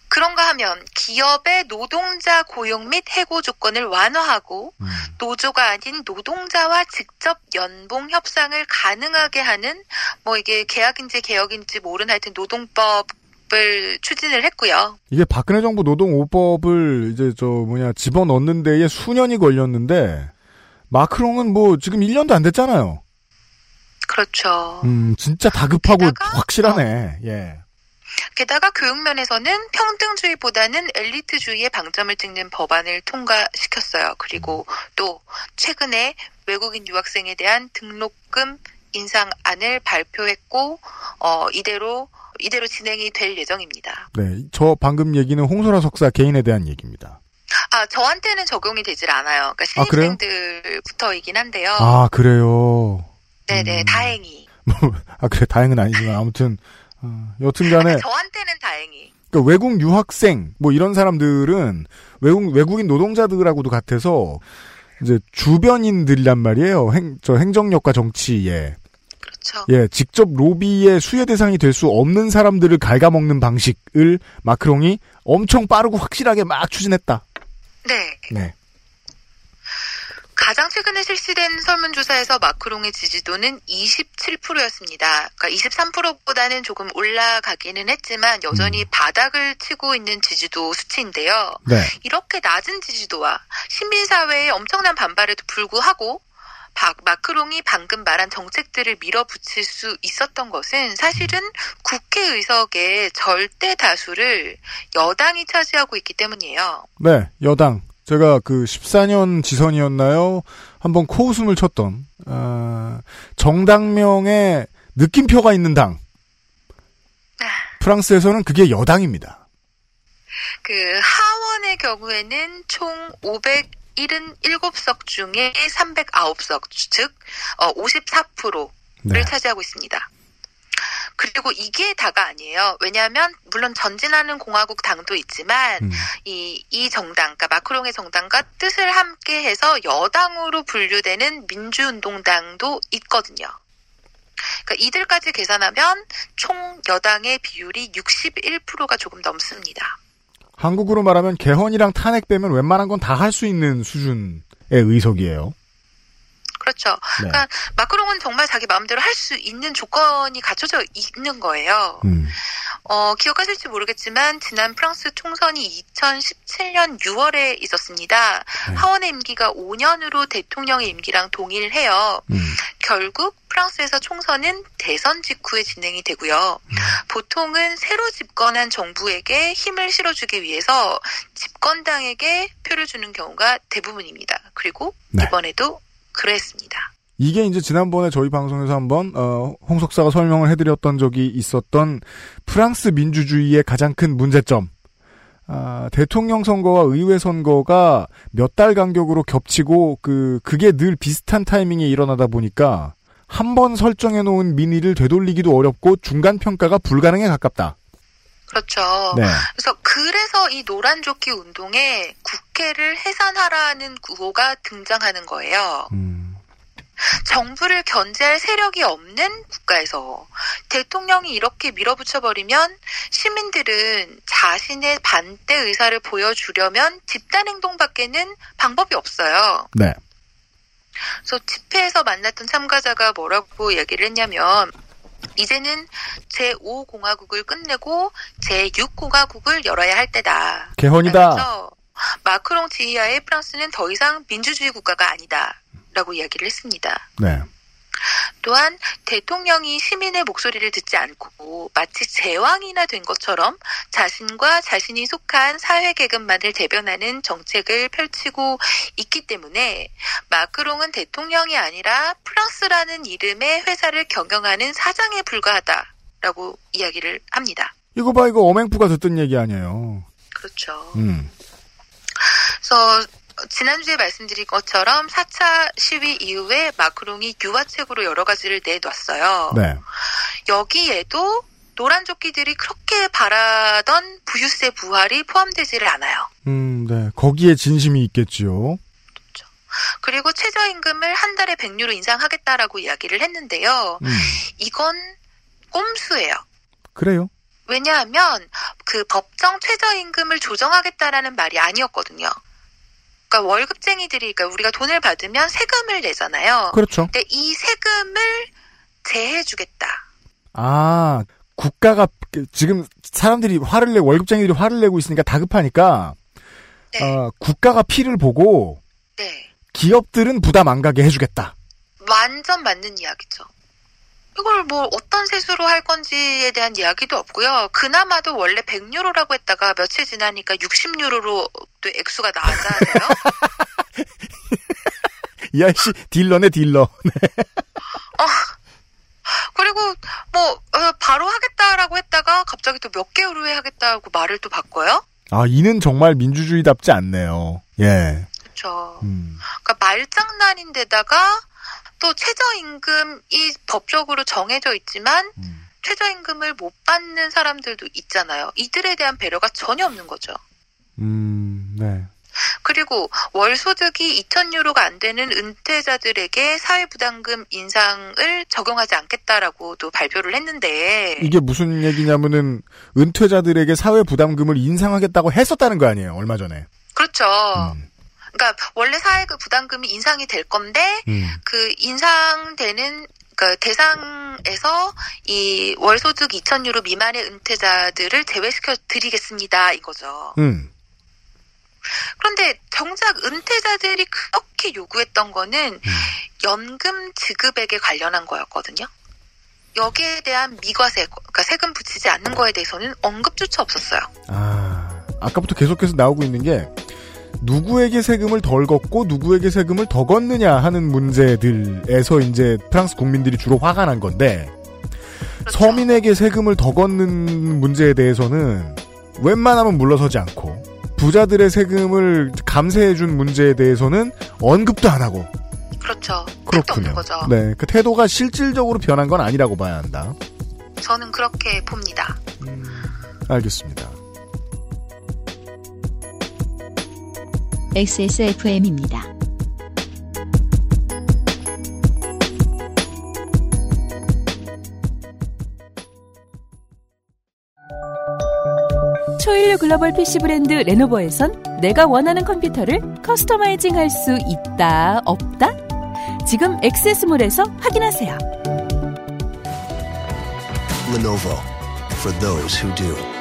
그런가 하면 기업의 노동자 고용 및 해고 조건을 완화하고 음. 노조가 아닌 노동자와 직접 연봉 협상을 가능하게 하는 뭐 이게 계약인지 개혁인지 모르는 하여튼 노동법 을 추진을 했고요. 이게 박근혜 정부 노동오법을 이제 저 뭐냐 집어넣는 데에 수년이 걸렸는데 마크롱은 뭐 지금 1년도 안 됐잖아요. 그렇죠. 음, 진짜 다급하고 게다가, 확실하네. 예. 게다가 교육면에서는 평등주의보다는 엘리트주의에 방점을 찍는 법안을 통과시켰어요. 그리고 또 최근에 외국인 유학생에 대한 등록금 인상안을 발표했고 어 이대로 이대로 진행이 될 예정입니다. 네. 저 방금 얘기는 홍소라 석사 개인에 대한 얘기입니다. 아, 저한테는 적용이 되질 않아요. 그러니까 아? 신입생들부터이긴 한데요. 아, 그래요. 네네, 음. 다행히. 아, 그래, 다행은 아니지만, 아무튼, 어, 여튼 간에, 아니, 저한테는 다행히. 그러니까 외국 유학생, 뭐 이런 사람들은 외국, 외국인 노동자들하고도 같아서, 이제 주변인들이란 말이에요. 행, 저 행정력과 정치에. 그렇죠. 예, 직접 로비의 수혜 대상이 될 수 없는 사람들을 갉아먹는 방식을 마크롱이 엄청 빠르고 확실하게 막 추진했다. 네. 네. 가장 최근에 실시된 설문조사에서 마크롱의 지지도는 27%였습니다. 그러니까 23%보다는 조금 올라가기는 했지만 여전히 바닥을 치고 있는 지지도 수치인데요. 네. 이렇게 낮은 지지도와 시민사회의 엄청난 반발에도 불구하고 박- 마크롱이 방금 말한 정책들을 밀어붙일 수 있었던 것은 사실은 국회의석의 절대 다수를 여당이 차지하고 있기 때문이에요. 네, 여당. 제가 그 14년 지선이었나요? 한번 코웃음을 쳤던, 아, 정당명의 느낌표가 있는 당. 프랑스에서는 그게 여당입니다. 그 하원의 경우에는 총 577석 중에 309석, 즉 어, 54%를 네. 차지하고 있습니다. 그리고 이게 다가 아니에요. 왜냐하면 물론 전진하는 공화국 당도 있지만 음. 이, 이 정당, 그러니까 마크롱의 정당과 뜻을 함께해서 여당으로 분류되는 민주운동당도 있거든요. 그러니까 이들까지 계산하면 총 여당의 비율이 61%가 조금 넘습니다. 한국으로 말하면 개헌이랑 탄핵 빼면 웬만한 건 다 할 수 있는 수준의 의석이에요. 그렇죠. 네. 그러니까 마크롱은 정말 자기 마음대로 할 수 있는 조건이 갖춰져 있는 거예요. 음. 어, 기억하실지 모르겠지만 지난 프랑스 총선이 2017년 6월에 있었습니다. 네. 하원의 임기가 5년으로 대통령의 임기랑 동일해요. 음. 결국 프랑스에서 총선은 대선 직후에 진행이 되고요. 음. 보통은 새로 집권한 정부에게 힘을 실어주기 위해서 집권당에게 표를 주는 경우가 대부분입니다. 그리고 네. 이번에도 그랬습니다. 이게 이제 지난번에 저희 방송에서 한번 어, 홍석사가 설명을 해드렸던 적이 있었던 프랑스 민주주의의 가장 큰 문제점. 아, 대통령 선거와 의회 선거가 몇 달 간격으로 겹치고 그 그게 늘 비슷한 타이밍에 일어나다 보니까 한 번 설정해 놓은 민의를 되돌리기도 어렵고 중간 평가가 불가능에 가깝다. 그렇죠. 네. 그래서 그래서 이 노란 조끼 운동에 국회를 해산하라는 구호가 등장하는 거예요. 음, 정부를 견제할 세력이 없는 국가에서 대통령이 이렇게 밀어붙여 버리면 시민들은 자신의 반대 의사를 보여주려면 집단 행동밖에는 방법이 없어요. 네. 그래서 집회에서 만났던 참가자가 뭐라고 얘기를 했냐면 이제는 제5공화국을 끝내고 제6공화국을 열어야 할 때다. 개헌이다. 라면서 마크롱 지휘하에 프랑스는 더 이상 민주주의 국가가 아니다. 라고 이야기를 했습니다. 네. 또한 대통령이 시민의 목소리를 듣지 않고 마치 제왕이나 된 것처럼 자신과 자신이 속한 사회 계급만을 대변하는 정책을 펼치고 있기 때문에 마크롱은 대통령이 아니라 프랑스라는 이름의 회사를 경영하는 사장에 불과하다라고 이야기를 합니다. 이거 봐 이거 어맹부가 듣던 얘기 아니에요. 그렇죠. 음. 그래서 지난주에 말씀드린 것처럼 4차 시위 이후에 마크롱이 유화책으로 여러 가지를 내놨어요. 네. 여기에도 노란 조끼들이 그렇게 바라던 부유세 부활이 포함되지를 않아요. 음, 네. 거기에 진심이 있겠지요. 그리고 최저임금을 한 달에 100유로 인상하겠다라고 이야기를 했는데요. 음. 이건 꼼수예요. 그래요. 왜냐하면 그 법정 최저임금을 조정하겠다라는 말이 아니었거든요. 그러니까 월급쟁이들이 그러니까 우리가 돈을 받으면 세금을 내잖아요. 그렇죠. 근데 이 세금을 제해주겠다. 아, 국가가 그, 지금 사람들이 화를 내 월급쟁이들이 화를 내고 있으니까 다급하니까 네. 어, 국가가 피를 보고 네. 기업들은 부담 안 가게 해주겠다. 완전 맞는 이야기죠. 이걸 뭐 어떤 세수로 할 건지에 대한 이야기도 없고요. 그나마도 원래 100유로라고 했다가 며칠 지나니까 60유로로 또 액수가 나아져요. 이 아이씨 딜러네 딜러. 네. 그리고 뭐 어, 바로 하겠다라고 했다가 갑자기 또 몇 개월 후에 하겠다고 말을 또 바꿔요. 아, 이는 정말 민주주의답지 않네요. 예. 그렇죠. 음. 그러니까 말장난인데다가 또 최저임금이 법적으로 정해져 있지만 음. 최저임금을 못 받는 사람들도 있잖아요. 이들에 대한 배려가 전혀 없는 거죠. 음, 네. 그리고 월 소득이 2,000유로가 안 되는 은퇴자들에게 사회부담금 인상을 적용하지 않겠다라고도 발표를 했는데 이게 무슨 얘기냐면은 은퇴자들에게 사회 부담금을 인상하겠다고 했었다는 거 아니에요, 얼마 전에. 그렇죠. 음. 그러니까 원래 사회 그 부담금이 인상이 될 건데 음. 그 인상되는 그 대상에서 이 월소득 2,000유로 미만의 은퇴자들을 제외시켜 드리겠습니다 이거죠. 음. 그런데 정작 은퇴자들이 그렇게 요구했던 거는 연금 지급액에 관련한 거였거든요. 여기에 대한 미과세, 그러니까 세금 붙이지 않는 거에 대해서는 언급조차 없었어요. 아, 아까부터 계속해서 나오고 있는 게 누구에게 세금을 덜 걷고 누구에게 세금을 더 걷느냐 하는 문제들에서 이제 프랑스 국민들이 주로 화가 난 건데 그렇죠. 서민에게 세금을 더 걷는 문제에 대해서는 웬만하면 물러서지 않고 부자들의 세금을 감세해준 문제에 대해서는 언급도 안 하고 그렇죠. 그렇군요. 네, 그 태도가 실질적으로 변한 건 아니라고 봐야 한다. 저는 그렇게 봅니다. 알겠습니다. XSFM입니다. 초일류 글로벌 PC 브랜드 레노버에선 내가 원하는 컴퓨터를 커스터마이징 할 수 있다, 없다? 지금 액세스몰에서 확인하세요. Lenovo for those who do.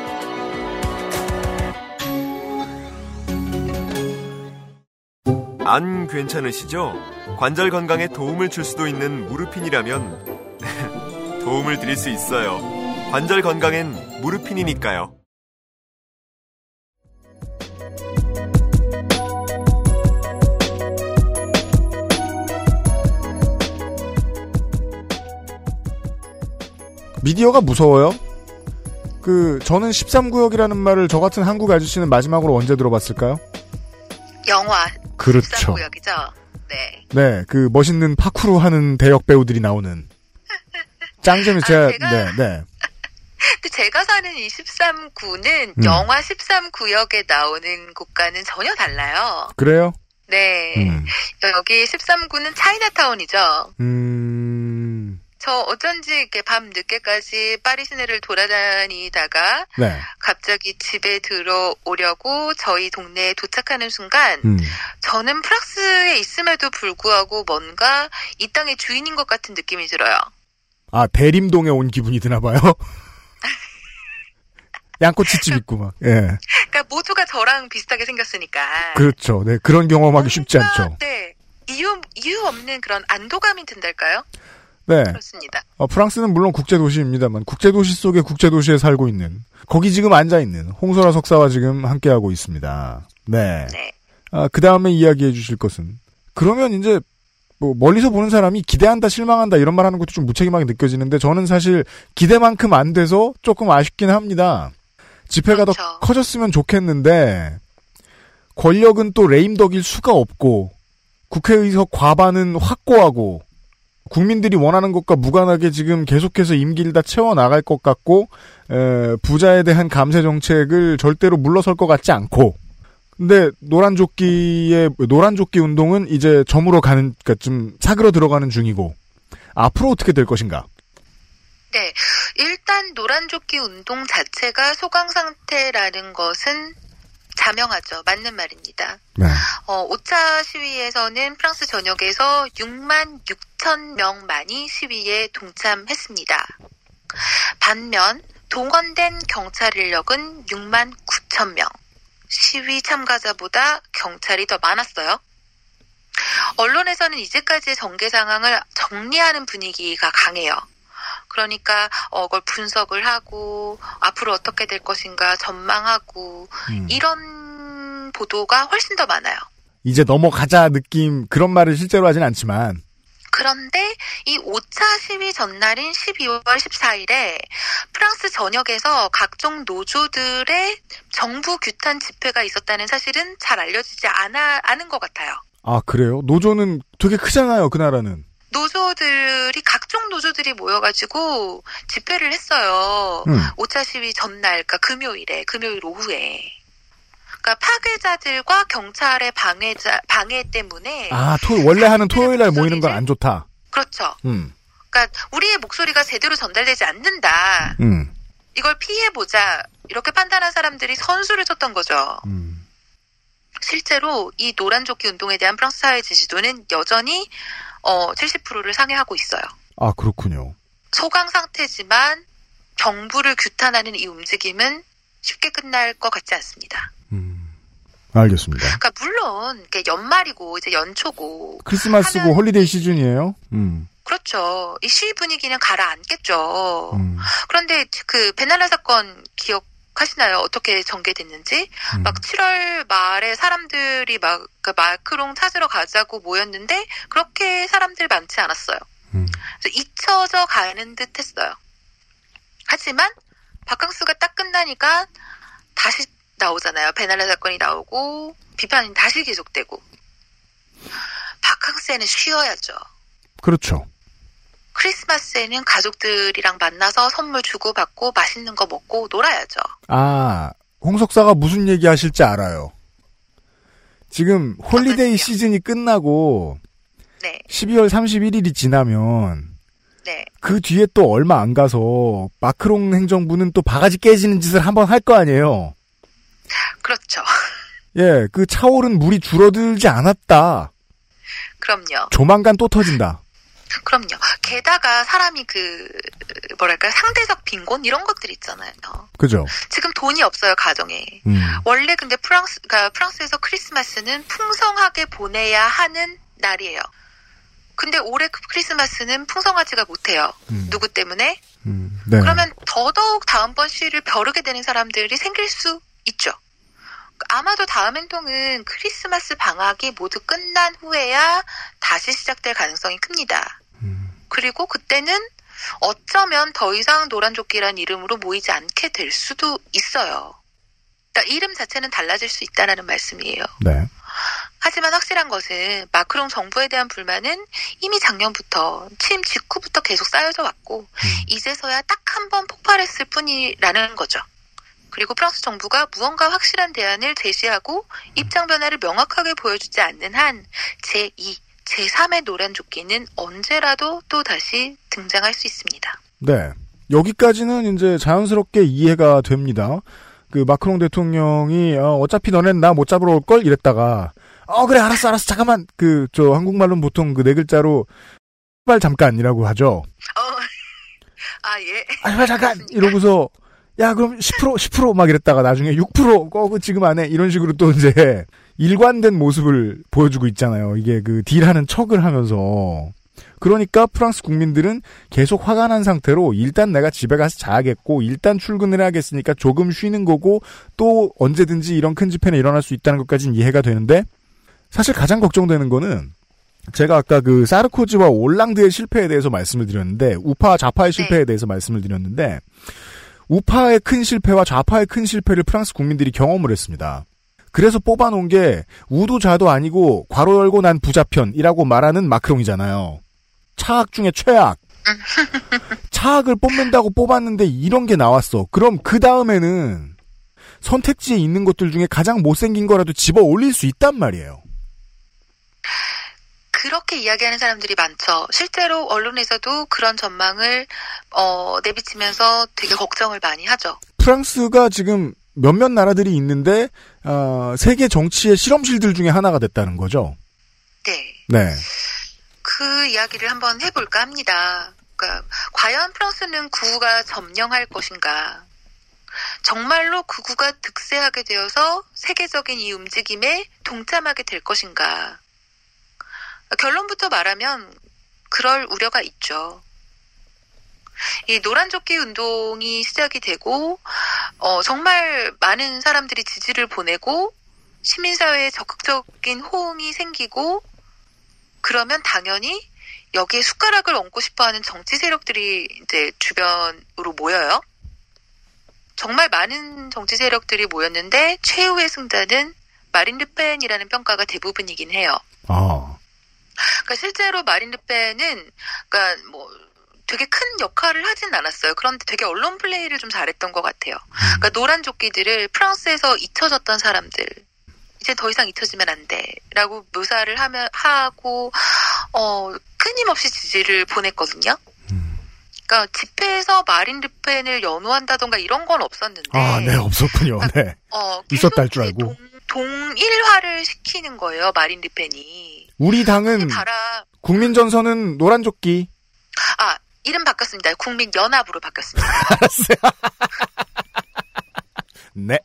안 괜찮으시죠? 관절 건강에 도움을 줄 수도 있는 무르핀이라면 도움을 드릴 수 있어요. 관절 건강엔 무르핀이니까요. 미디어가 무서워요? 그 저는 13구역이라는 말을 저 같은 한국 아저씨는 마지막으로 언제 들어봤을까요? 영화 그렇죠. 구역이죠. 네. 네, 그 멋있는 파쿠르 하는 대역 배우들이 나오는 짱재미 제가 아, 제가- 네, 네. 근데 제가 사는 이 13구는 음. 영화 13구역에 나오는 곳과는 전혀 달라요. 그래요? 네. 음. 여기 13구는 차이나타운이죠. 음. 저 어쩐지 이렇게 밤 늦게까지 파리 시내를 돌아다니다가 네. 갑자기 집에 들어오려고 저희 동네에 도착하는 순간 음. 저는 프랑스에 있음에도 불구하고 뭔가 이 땅의 주인인 것 같은 느낌이 들어요. 아, 대림동에 온 기분이 드나 봐요. 양꼬치집 있고 막. 예. 그러니까 모두가 저랑 비슷하게 생겼으니까. 그렇죠. 네, 그런 경험하기 쉽지 않죠. 네. 이유 이유 없는 그런 안도감이 든달까요? 네. 그렇습니다. 어, 프랑스는 물론 국제 도시입니다만 국제 도시 속의 국제 도시에 살고 있는 거기 지금 앉아 있는 홍소라 석사와 지금 함께 하고 있습니다. 네. 네. 아, 그 다음에 이야기해 주실 것은 그러면 이제 뭐 멀리서 보는 사람이 기대한다 실망한다 이런 말 하는 것도 좀 무책임하게 느껴지는데 저는 사실 기대만큼 안 돼서 조금 아쉽긴 합니다. 집회가 더 그렇죠. 커졌으면 좋겠는데 권력은 또 레임덕일 수가 없고 국회의석 과반은 확고하고 국민들이 원하는 것과 무관하게 지금 계속해서 임기를 다 채워 나갈 것 같고 에, 부자에 대한 감세 정책을 절대로 물러설 것 같지 않고 근데 노란 조끼의 노란 조끼 운동은 이제 저물어 가는 그러니까 좀 사그러 들어가는 중이고 앞으로 어떻게 될 것인가? 네. 일단 노란 조끼 운동 자체가 소강 상태라는 것은 자명하죠. 맞는 말입니다. 네. 어, 오차 시위에서는 프랑스 전역에서 6만 6 천 명만이 시위에 동참했습니다. 반면 동원된 경찰 인력은 6만 9천 명. 시위 참가자보다 경찰이 더 많았어요. 언론에서는 이제까지의 전개 상황을 정리하는 분위기가 강해요. 그러니까 어, 그걸 분석을 하고 앞으로 어떻게 될 것인가 전망하고 음. 이런 보도가 훨씬 더 많아요. 이제 넘어가자 느낌 그런 말을 실제로 하진 않지만 그런데 이 5차 시위 전날인 12월 14일에 프랑스 전역에서 각종 노조들의 정부 규탄 집회가 있었다는 사실은 잘 알려지지 않아, 않은 것 같아요. 아, 그래요? 노조는 되게 크잖아요, 그 나라는. 노조들이 각종 노조들이 모여가지고 집회를 했어요. 음. 5차 시위 전날, 그러니까 금요일에 금요일 오후에. 그러니까 파괴자들과 경찰의 방해자 방해 때문에 아, 토, 원래 하는 토요일 날 모이는 건 안 좋다. 그렇죠. 음, 그러니까 우리의 목소리가 제대로 전달되지 않는다. 음, 이걸 피해 보자. 이렇게 판단한 사람들이 선수를 쳤던 거죠. 음. 실제로 이 노란 조끼 운동에 대한 프랑스 사회 지지도는 여전히 어 70%를 상회하고 있어요. 아, 그렇군요. 소강 상태지만 정부를 규탄하는 이 움직임은 쉽게 끝날 것 같지 않습니다. 알겠습니다. 그러니까 물론 연말이고 이제 연초고 크리스마스고 holiday season이에요? 음, 그렇죠. 이 시위 분위기는 가라앉겠죠. 음. 그런데 그 베날라 사건 기억 하시나요? 어떻게 전개됐는지? 음. 막 7월 말에 사람들이 막 그 마크롱 찾으러 가자고 모였는데 그렇게 사람들 많지 않았어요. 음. 그래서 잊혀져 가는 듯 했어요. 하지만 바캉스가 딱 끝나니까 다시 나오잖아요. 베날라 사건이 나오고 비판이 다시 계속되고 바캉스에는 쉬어야죠. 그렇죠. 크리스마스에는 가족들이랑 만나서 선물 주고 받고 맛있는 거 먹고 놀아야죠. 아, 홍석사가 무슨 얘기 하실지 알아요. 지금 holiday season이 끝나고 네, 12월 31일이 지나면 네. 그 뒤에 또 얼마 안 가서 마크롱 행정부는 또 바가지 깨지는 짓을 한번 할 거 아니에요. 그렇죠. 예, 그 차오른 물이 줄어들지 않았다. 그럼요. 조만간 또 터진다. 그럼요. 게다가 사람이 그 뭐랄까 상대적 빈곤 이런 것들 있잖아요. 그죠? 지금 돈이 없어요 가정에. 음. 원래 근데 프랑스, 그러니까 프랑스에서 크리스마스는 풍성하게 보내야 하는 날이에요. 근데 올해 그 크리스마스는 풍성하지가 못해요. 음. 누구 때문에? 음, 네. 그러면 더더욱 다음번 시위를 벼르게 되는 사람들이 생길 수 있죠. 아마도 다음 행동은 크리스마스 방학이 모두 끝난 후에야 다시 시작될 가능성이 큽니다. 그리고 그때는 어쩌면 더 이상 노란조끼란 이름으로 모이지 않게 될 수도 있어요. 그러니까 이름 자체는 달라질 수 있다는 말씀이에요. 네. 하지만 확실한 것은 마크롱 정부에 대한 불만은 이미 작년부터 취임 직후부터 계속 쌓여져 왔고 이제서야 딱 한 번 폭발했을 뿐이라는 거죠. 그리고 프랑스 정부가 무언가 확실한 대안을 제시하고 입장 변화를 명확하게 보여주지 않는 한 제2, 제3의 노란 조끼는 언제라도 또 다시 등장할 수 있습니다. 네. 여기까지는 이제 자연스럽게 이해가 됩니다. 그 마크롱 대통령이 어, 어차피 너넨 나 못 잡으러 올 걸 이랬다가 어 그래 알았어 알았어 잠깐만 그 저 한국말로는 보통 그 네 글자로 발 잠깐이라고 하죠. 아, 예. 아 잠깐 이러고서 야 그럼 10% 10%막 이랬다가 나중에 6% 어, 지금 안 해. 이런 식으로 또 이제 일관된 모습을 보여주고 있잖아요. 이게 그 딜하는 척을 하면서. 그러니까 프랑스 국민들은 계속 화가 난 상태로 일단 내가 집에 가서 자야겠고 일단 출근을 해야겠으니까 조금 쉬는 거고 또 언제든지 이런 큰 집회는 일어날 수 있다는 것까지는 이해가 되는데 사실 가장 걱정되는 거는 제가 아까 그 사르코지와 올랑드의 실패에 대해서 말씀을 드렸는데 우파 좌파의 실패에 대해서 말씀을 드렸는데 우파의 큰 실패와 좌파의 큰 실패를 프랑스 국민들이 경험을 했습니다. 그래서 뽑아놓은 게 우도좌도 아니고 괄호 열고 난 부자편이라고 말하는 마크롱이잖아요. 차악 중에 최악. 차악을 뽑는다고 뽑았는데 이런 게 나왔어. 그럼 그 다음에는 선택지에 있는 것들 중에 가장 못생긴 거라도 집어 올릴 수 있단 말이에요. 그렇게 이야기하는 사람들이 많죠. 실제로 언론에서도 그런 전망을 어, 내비치면서 되게 걱정을 많이 하죠. 프랑스가 지금 몇몇 나라들이 있는데 어, 세계 정치의 실험실들 중에 하나가 됐다는 거죠. 네. 네. 그 이야기를 한번 해볼까 합니다. 그러니까 과연 프랑스는 구가 점령할 것인가? 정말로 구구가 득세하게 되어서 세계적인 이 움직임에 동참하게 될 것인가? 결론부터 말하면 그럴 우려가 있죠. 이 노란조끼 운동이 시작이 되고 어, 정말 많은 사람들이 지지를 보내고 시민사회에 적극적인 호응이 생기고 그러면 당연히 여기에 숟가락을 얹고 싶어하는 정치 세력들이 이제 주변으로 모여요. 정말 많은 정치 세력들이 모였는데 최후의 승자는 마린 르펜이라는 평가가 대부분이긴 해요. 아, 그러니까 실제로 마린 르펜은 그러니까 뭐 되게 큰 역할을 하진 않았어요. 그런데 되게 언론 플레이를 좀 잘했던 것 같아요. 그러니까 노란 조끼들을 프랑스에서 잊혀졌던 사람들 이제 더 이상 잊혀지면 안 돼라고 묘사를 하면 하고 어 끊임없이 지지를 보냈거든요. 그러니까 집회에서 마린 르펜을 연호한다던가 이런 건 없었는데 아, 네, 없었군요. 네. 어, 있었다 할 줄 알고. 동, 동일화를 시키는 거예요. 마린 르펜이. 우리 당은 달아 국민전선은 노란 조끼. 아 이름 바꿨습니다. 국민연합으로 바뀌었습니다. 네.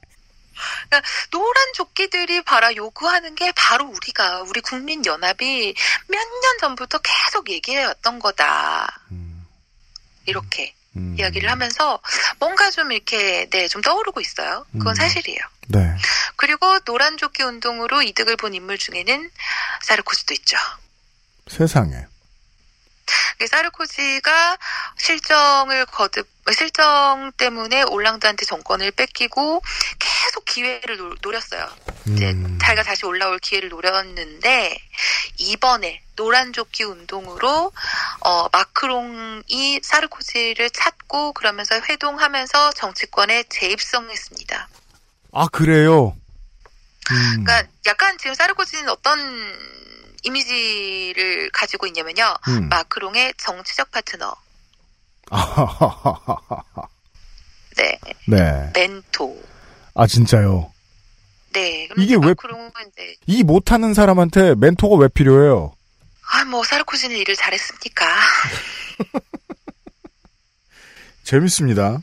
그러니까 노란 조끼들이 바라 요구하는 게 바로 우리가 우리 국민연합이 몇 년 전부터 계속 얘기해왔던 거다. 이렇게 음. 이야기를 하면서 뭔가 좀 이렇게 네 좀 떠오르고 있어요. 그건 음. 사실이에요. 네. 그리고 노란 조끼 운동으로 이득을 본 인물 중에는 사르코지도 있죠. 세상에. 그 사르코지가 실정을 거듭 실정 때문에 올랑드한테 정권을 뺏기고 계속 기회를 노, 노렸어요. 이제 음. 자기가 다시 올라올 기회를 노렸는데 이번에 노란 조끼 운동으로 어, 마크롱이 사르코지를 찾고 그러면서 회동하면서 정치권에 재입성했습니다. 아, 그래요? 음. 그러니까 약간 지금 사르코지는 어떤 이미지를 가지고 있냐면요. 음. 마크롱의 정치적 파트너. 네, 네. 멘토, 아, 진짜요? 네. 이게 왜- 이제 이 못하는 사람한테 멘토가 왜 필요해요? 아 뭐 사르코지는 일을 잘했습니까? 재밌습니다.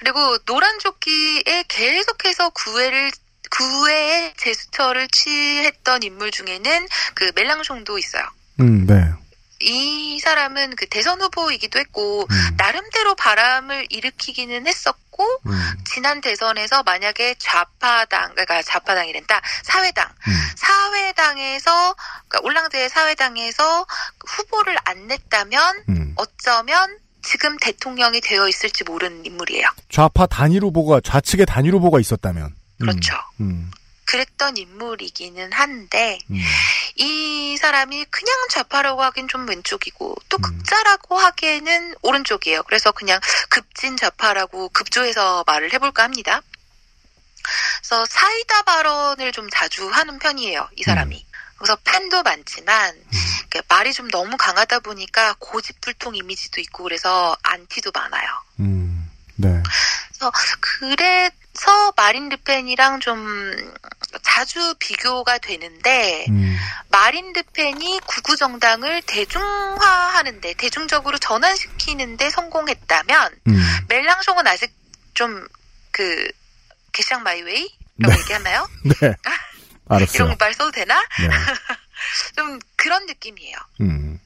그리고 노란 조끼에 계속해서 구애를 구애의 제스처를 취했던 인물 중에는 그 멜랑숑도 있어요. 음, 네. 이 사람은 그 대선 후보이기도 했고 음. 나름대로 바람을 일으키기는 했었고 음, 지난 대선에서 만약에 좌파당 그러니까 좌파당이란다 사회당 음. 사회당에서 그러니까 올랑드의 사회당에서 후보를 안 냈다면 음. 어쩌면 지금 대통령이 되어 있을지 모르는 인물이에요. 좌파 단일 후보가, 좌측의 단일 후보가 있었다면. 음, 그렇죠. 음, 그랬던 인물이기는 한데 음. 이 사람이 그냥 좌파라고 하긴 좀 왼쪽이고 또 음. 극자라고 하기에는 오른쪽이에요. 그래서 그냥 급진 좌파라고 급조해서 말을 해볼까 합니다. 그래서 사이다 발언을 좀 자주 하는 편이에요. 이 사람이. 그래서 팬도 많지만 이렇게 말이 좀 너무 강하다 보니까 고집불통 이미지도 있고 그래서 안티도 많아요. 음, 네. 그래서 마린 르펜이랑 좀 자주 비교가 되는데 음, 마린 르펜이 구구 정당을 대중화하는데 대중적으로 전환시키는데 성공했다면 음. 멜랑숑은 아직 좀그 게샹 마이웨이라고 네. 얘기하나요? 네. 알았어요. 이런 말 써도 되나? 네. 좀 그런 느낌이에요. 음,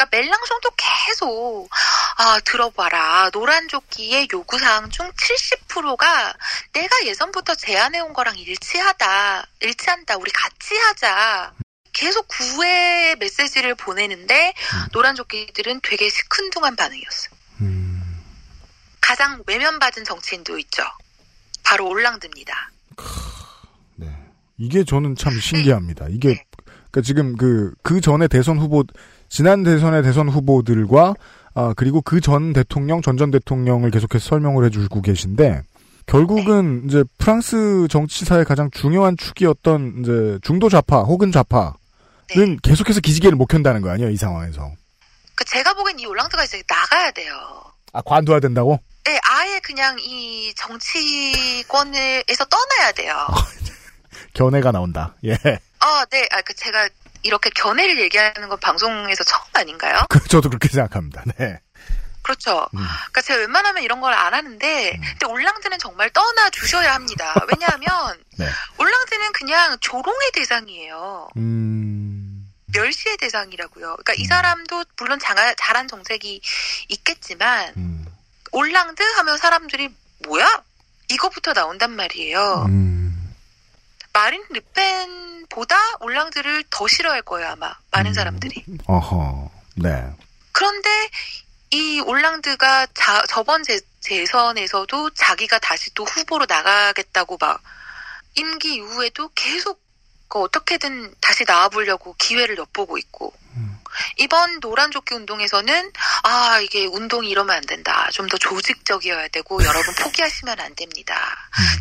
그러니까 멜랑숑도 계속 아 들어봐라 노란조끼의 요구사항 중 70%가 내가 예전부터 제안해온 거랑 일치하다 일치한다 우리 같이 하자 계속 구애 메시지를 보내는데 노란조끼들은 되게 시큰둥한 반응이었어요. 음. 가장 외면받은 정치인도 있죠. 바로 올랑드입니다. 네. 이게 저는 참 신기합니다. 이게, 네. 그니까 지금 그, 그 전에 대선 후보, 지난 대선의 대선 후보들과, 아, 그리고 그 전 대통령, 전전 대통령을 계속해서 설명을 해주고 계신데, 결국은 이제 프랑스 정치사의 가장 중요한 축이었던 이제 중도 좌파 혹은 좌파는 네. 계속해서 기지개를 못 켠다는 거 아니에요, 이 상황에서. 그 제가 보기엔 이 올랑드가 이제 나가야 돼요. 아, 관둬야 된다고? 네, 아예 그냥 이 정치권에서 떠나야 돼요. 견해가 나온다. 예. 아, 네. 아, 그 제가 이렇게 견해를 얘기하는 건 방송에서 처음 아닌가요? 그, 저도 그렇게 생각합니다. 네. 그렇죠. 음. 그러니까 제가 웬만하면 이런 걸 안 하는데, 근데 올랑드는 정말 떠나 주셔야 합니다. 왜냐하면 네. 올랑드는 그냥 조롱의 대상이에요. 음, 멸시의 대상이라고요. 그러니까 이 음. 사람도 물론 장, 잘한 정책이 있겠지만 음, 올랑드 하면 사람들이 뭐야? 이거부터 나온단 말이에요. 음, 마린 르펜보다 올랑드를 더 싫어할 거예요 아마 많은 음. 사람들이. 어허. 네. 그런데 이 올랑드가 자- 저번 재, 재선에서도 자기가 다시 또 후보로 나가겠다고 막 임기 이후에도 계속 그 어떻게든 다시 나와보려고 기회를 엿보고 있고 이번 노란 조끼 운동에서는 아 이게 운동이 이러면 안 된다. 좀 더 조직적이어야 되고 여러분 포기하시면 안 됩니다.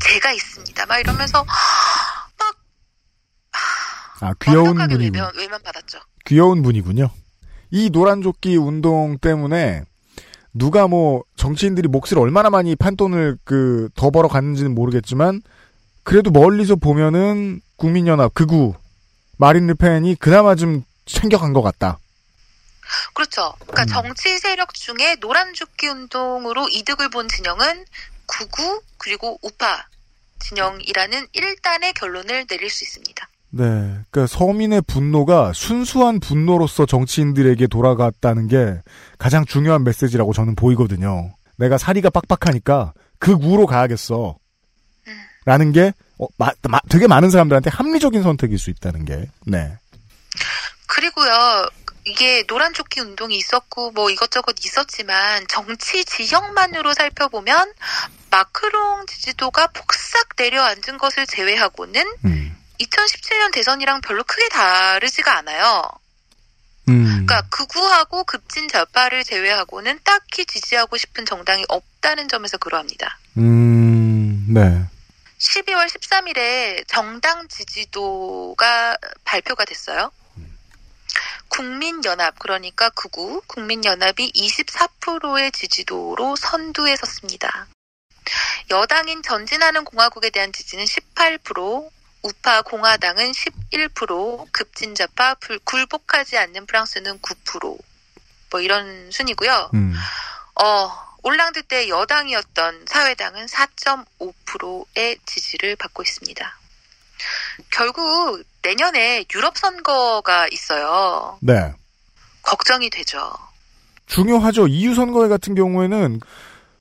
제가 있습니다. 막 이러면서 아, 귀여운 분이군. 외면, 외면 받았죠. 귀여운 분이군요. 이 노란 조끼 운동 때문에 누가 뭐 정치인들이 몫을 얼마나 많이 판돈을 그 더 벌어 갔는지는 모르겠지만 그래도 멀리서 보면은 국민연합 극우 마린 르펜이 그나마 좀 챙겨간 것 같다. 그렇죠. 그러니까 정치 세력 중에 노란조끼 운동으로 이득을 본 진영은 구구 그리고 우파 진영이라는 일단의 결론을 내릴 수 있습니다. 네. 그러니까 서민의 분노가 순수한 분노로서 정치인들에게 돌아갔다는 게 가장 중요한 메시지라고 저는 보이거든요. 내가 사리가 빡빡하니까 극우로 가야겠어. 라는 게 어, 마- 마- 되게 많은 사람들한테 합리적인 선택일 수 있다는 게. 네. 그리고요. 이게 노란 조끼 운동이 있었고 뭐 이것저것 있었지만 정치 지형만으로 살펴보면 마크롱 지지도가 폭삭 내려앉은 것을 제외하고는 2017년 대선이랑 별로 크게 다르지가 않아요. 그러니까 극우하고 급진 좌파를 제외하고는 딱히 지지하고 싶은 정당이 없다는 점에서 그러합니다. 음, 네. 12월 13일에 정당 지지도가 발표가 됐어요. 국민연합, 그러니까 극우, 국민연합이 24%의 지지도로 선두에 섰습니다. 여당인 전진하는 공화국에 대한 지지는 18%, 우파 공화당은 11%, 급진자파 불- 굴복하지 않는 프랑스는 9%, 뭐 이런 순이고요. 어, 올랑드 때 여당이었던 사회당은 4.5%의 지지를 받고 있습니다. 결국 내년에 유럽 선거가 있어요. 네. 걱정이 되죠. 중요하죠. EU 선거회 같은 경우에는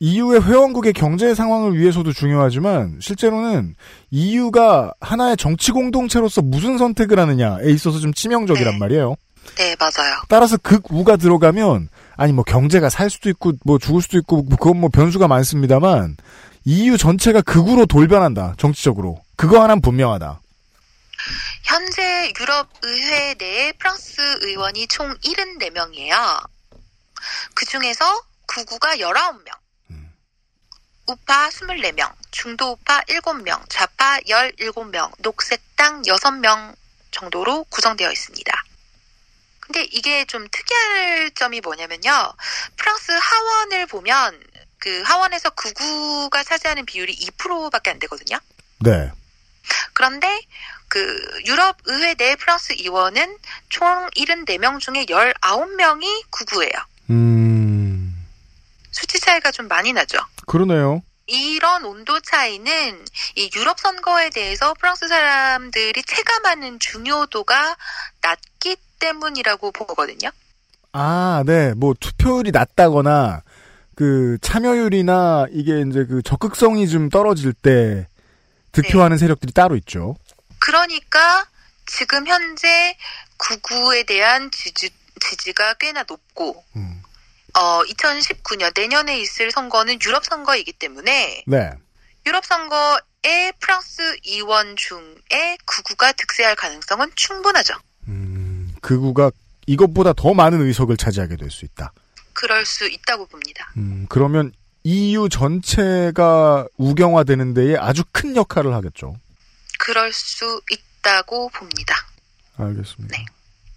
EU의 회원국의 경제 상황을 위해서도 중요하지만 실제로는 EU가 하나의 정치 공동체로서 무슨 선택을 하느냐에 있어서 좀 치명적이란 말이에요. 네, 맞아요. 따라서 극우가 들어가면 아니 뭐 경제가 살 수도 있고 뭐 죽을 수도 있고 뭐 그건 뭐 변수가 많습니다만 EU 전체가 극우로 돌변한다. 정치적으로. 그거 하나는 분명하다. 현재 유럽 의회 내에 프랑스 의원이 총 74명이에요. 그 중에서 구구가 19명, 우파 24명, 중도 우파 7명, 좌파 17명, 녹색당 6명 정도로 구성되어 있습니다. 근데 이게 좀 특이할 점이 뭐냐면요. 프랑스 하원을 보면 그 하원에서 구구가 차지하는 비율이 2%밖에 안 되거든요. 네. 그런데 그 유럽 의회 내 프랑스 의원은 총 74명 중에 19명이 구구예요. 음. 수치 차이가 좀 많이 나죠. 그러네요. 이런 온도 차이는 이 유럽 선거에 대해서 프랑스 사람들이 체감하는 중요도가 낮기 때문이라고 보거든요. 아, 네. 뭐 투표율이 낮다거나 그 참여율이나 이게 이제 그 적극성이 좀 떨어질 때 득표하는 세력들이 따로 있죠. 그러니까 지금 현재 구구에 대한 지지, 지지가 꽤나 높고 어 2019년 내년에 있을 선거는 유럽 선거이기 때문에 네. 유럽 선거에 프랑스 의원 중에 구구가 득세할 가능성은 충분하죠. 극우가 이것보다 더 많은 의석을 차지하게 될 수 있다. 그럴 수 있다고 봅니다. 음, 그러면 EU 전체가 우경화되는 데에 아주 큰 역할을 하겠죠. 그럴 수 있다고 봅니다. 알겠습니다.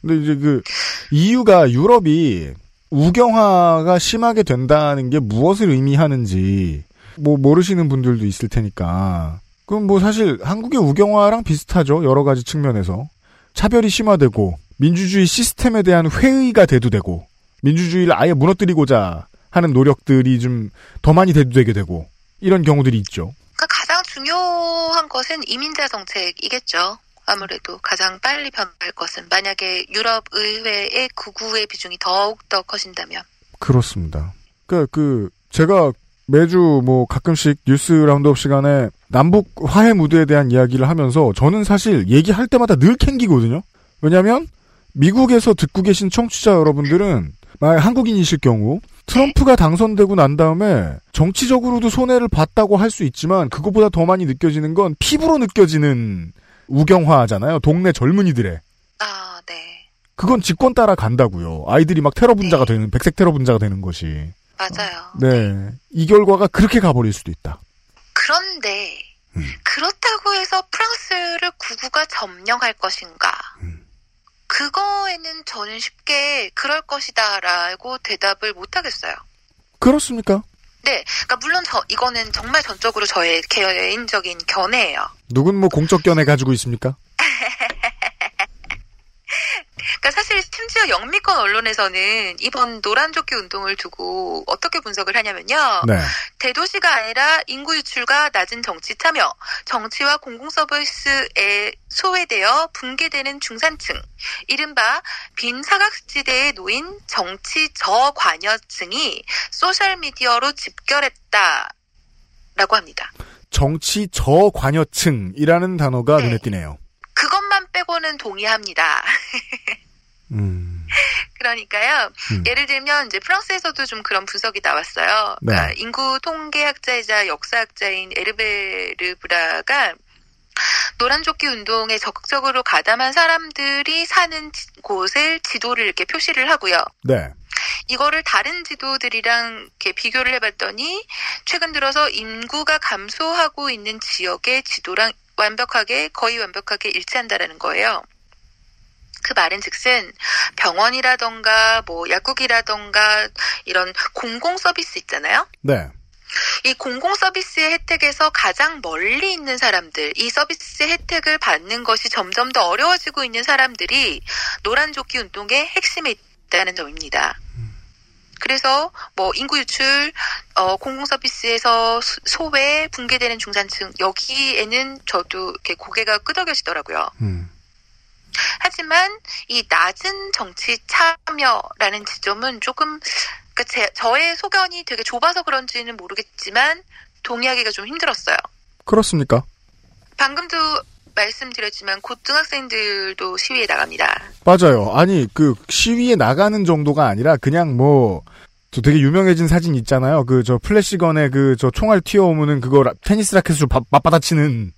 근데 이제 그 EU가 유럽이 우경화가 심하게 된다는 게 무엇을 의미하는지 뭐 모르시는 분들도 있을 테니까 그럼 뭐 사실 한국의 우경화랑 비슷하죠 여러 가지 측면에서 차별이 심화되고 민주주의 시스템에 대한 회의가 대두되고 민주주의를 아예 무너뜨리고자 하는 노력들이 좀 더 많이 대두되게 되고 이런 경우들이 있죠. 그러니까 가장 중요한 것은 이민자 정책이겠죠. 아무래도 가장 빨리 변할 것은 만약에 유럽 의회의 구구의 비중이 더욱 더 커진다면 그렇습니다. 그, 그, 제가 매주 뭐 가끔씩 뉴스 roundup 시간에 남북 화해 무드에 대한 이야기를 하면서 저는 사실 얘기할 때마다 늘 캥기거든요? 왜냐면 미국에서 듣고 계신 청취자 여러분들은 만약 한국인이실 경우 트럼프가 당선되고 난 다음에 정치적으로도 손해를 봤다고 할 수 있지만 그것보다 더 많이 느껴지는 건 피부로 느껴지는 우경화잖아요. 동네 젊은이들의. 아, 네. 그건 직권 따라 간다고요. 아이들이 막 테러 분자가 되는 백색 테러 분자가 되는 것이. 맞아요. 네. 이 결과가 그렇게 가버릴 수도 있다. 그런데 음. 그렇다고 해서 프랑스를 구구가 점령할 것인가? 음. 그거에는 저는 쉽게 그럴 것이다라고 대답을 못 하겠어요. 그렇습니까? 네, 그러니까 물론 저 이거는 정말 전적으로 저의 개인적인 견해예요. 누군 뭐 공적 견해 가지고 있습니까? 그러니까 사실 심지어 영미권 언론에서는 이번 노란조끼 운동을 두고 어떻게 분석을 하냐면요. 네. 대도시가 아니라 인구 유출과 낮은 정치 참여, 정치와 공공서비스에 소외되어 붕괴되는 중산층, 이른바 빈 사각지대에 놓인 정치 저관여층이 소셜미디어로 집결했다. 라고 합니다. 정치 저관여층이라는 단어가 네. 눈에 띄네요. 그것만 빼고는 동의합니다. 음. 그러니까요. 음. 예를 들면 이제 프랑스에서도 좀 그런 분석이 나왔어요. 네. 그러니까 인구 통계학자이자 역사학자인 에르베르 브라가 노란조끼 운동에 적극적으로 가담한 사람들이 사는 지- 곳을 지도를 이렇게 표시를 하고요. 네. 이거를 다른 지도들이랑 이렇게 비교를 해봤더니 최근 들어서 인구가 감소하고 있는 지역의 지도랑 완벽하게 거의 완벽하게 일치한다라는 거예요. 그 말은 즉슨 병원이라던가 뭐 약국이라던가 이런 공공 서비스 있잖아요. 네. 이 공공 서비스의 혜택에서 가장 멀리 있는 사람들, 이 서비스 혜택을 받는 것이 점점 더 어려워지고 있는 사람들이 노란 조끼 운동의 핵심에 있다는 점입니다. 그래서 뭐 인구 유출, 어, 공공 서비스에서 소- 소외, 붕괴되는 중산층 여기에는 저도 이렇게 고개가 끄덕여지더라고요. 음. 하지만 이 낮은 정치 참여라는 지점은 조금 그러니까 제, 저의 소견이 되게 좁아서 그런지는 모르겠지만 동의하기가 좀 힘들었어요. 그렇습니까? 방금도 말씀드렸지만 고등학생들도 시위에 나갑니다. 맞아요. 아니 그 시위에 나가는 정도가 아니라 그냥 뭐. 저 되게 유명해진 사진 있잖아요. 그 저 플래시건에 그 저 총알 튀어오면은 그거 라- 테니스 라켓으로 바- 맞받아치는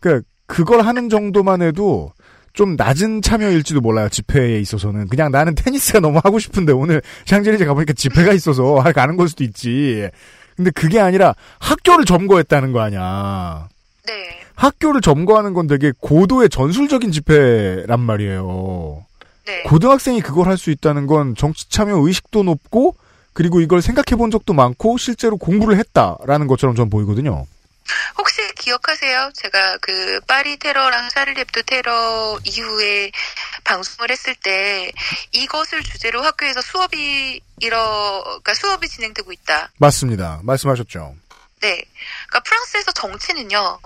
그 그걸 하는 정도만 해도 좀 낮은 참여일지도 몰라요. 집회에 있어서는 그냥 나는 테니스가 너무 하고 싶은데 오늘 샹젤리제 가보니까 집회가 있어서 가는 걸 수도 있지. 근데 그게 아니라 학교를 점거했다는 거 아니야. 네, 학교를 점거하는 건 되게 고도의 전술적인 집회란 말이에요. 네. 고등학생이 그걸 할 수 있다는 건 정치 참여 의식도 높고 그리고 이걸 생각해 본 적도 많고 실제로 공부를 했다라는 것처럼 전 보이거든요. 혹시 기억하세요? 제가 그 파리 테러랑 샤를리앱도 테러 이후에 방송을 했을 때 이것을 주제로 학교에서 수업이 이러 그러니까 수업이 진행되고 있다. 맞습니다. 말씀하셨죠. 네. 그러니까 프랑스에서 정치는요.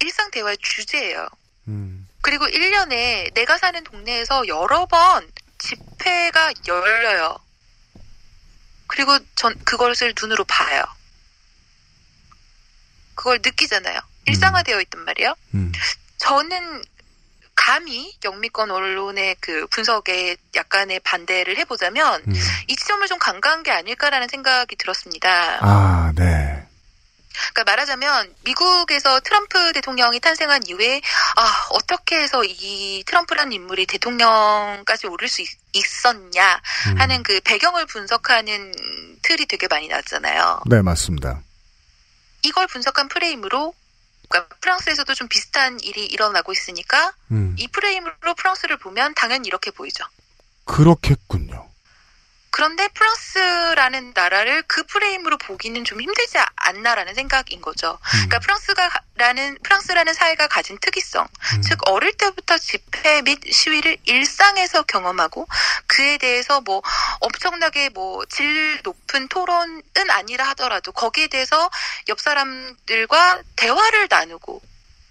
일상 대화의 주제예요. 음. 그리고 1년에 내가 사는 동네에서 여러 번 집회가 열려요. 그리고 전 그것을 눈으로 봐요. 그걸 느끼잖아요. 일상화되어 있단 말이에요. 음. 저는 감히 영미권 언론의 그 분석에 약간의 반대를 해보자면 음. 이 지점을 좀 간과한 게 아닐까라는 생각이 들었습니다. 아, 네. 그러니까 말하자면 미국에서 트럼프 대통령이 탄생한 이후에 아 어떻게 해서 이 트럼프라는 인물이 대통령까지 오를 수 있, 었냐 음. 하는 그 배경을 분석하는 틀이 되게 많이 나왔잖아요. 네, 맞습니다. 이걸 분석한 프레임으로 그러니까 프랑스에서도 좀 비슷한 일이 일어나고 있으니까 음. 이 프레임으로 프랑스를 보면 당연히 이렇게 보이죠. 그렇겠군요. 그런데 프랑스라는 나라를 그 프레임으로 보기는 좀 힘들지 않나라는 생각인 거죠. 그러니까 프랑스가라는 프랑스라는 사회가 가진 특이성, 즉 어릴 때부터 집회 및 시위를 일상에서 경험하고 그에 대해서 뭐 엄청나게 뭐 질 높은 토론은 아니라 하더라도 거기에 대해서 옆 사람들과 대화를 나누고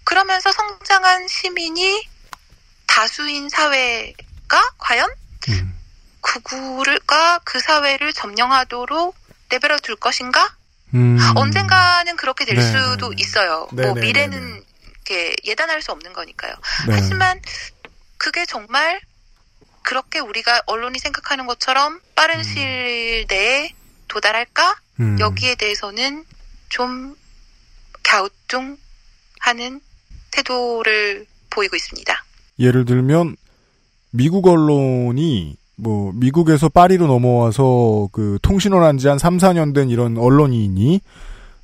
그러면서 성장한 시민이 다수인 사회가 과연 음. 그구를가 그 사회를 점령하도록 내버려 둘 것인가? 음. 언젠가는 그렇게 될 네, 수도 네, 네. 있어요. 네, 뭐 네, 미래는 네, 이렇게 예단할 수 없는 거니까요. 네. 하지만 그게 정말 그렇게 우리가 언론이 생각하는 것처럼 빠른 시일 내에 도달할까? 음. 여기에 대해서는 좀 갸우뚱하는 태도를 보이고 있습니다. 예를 들면 미국 언론이 뭐 미국에서 파리로 넘어와서 그 통신원 한지 한 3, 4년 된 이런 언론인이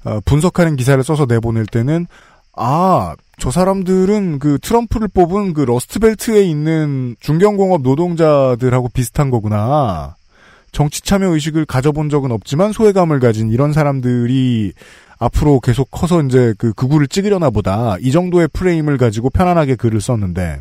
어, 분석하는 기사를 써서 내보낼 때는 아, 저 사람들은 그 트럼프를 뽑은 그 러스트벨트에 있는 중견공업 노동자들하고 비슷한 거구나. 정치 참여 의식을 가져본 적은 없지만 소외감을 가진 이런 사람들이 앞으로 계속 커서 이제 그 극우를 찍으려나 보다. 이 정도의 프레임을 가지고 편안하게 글을 썼는데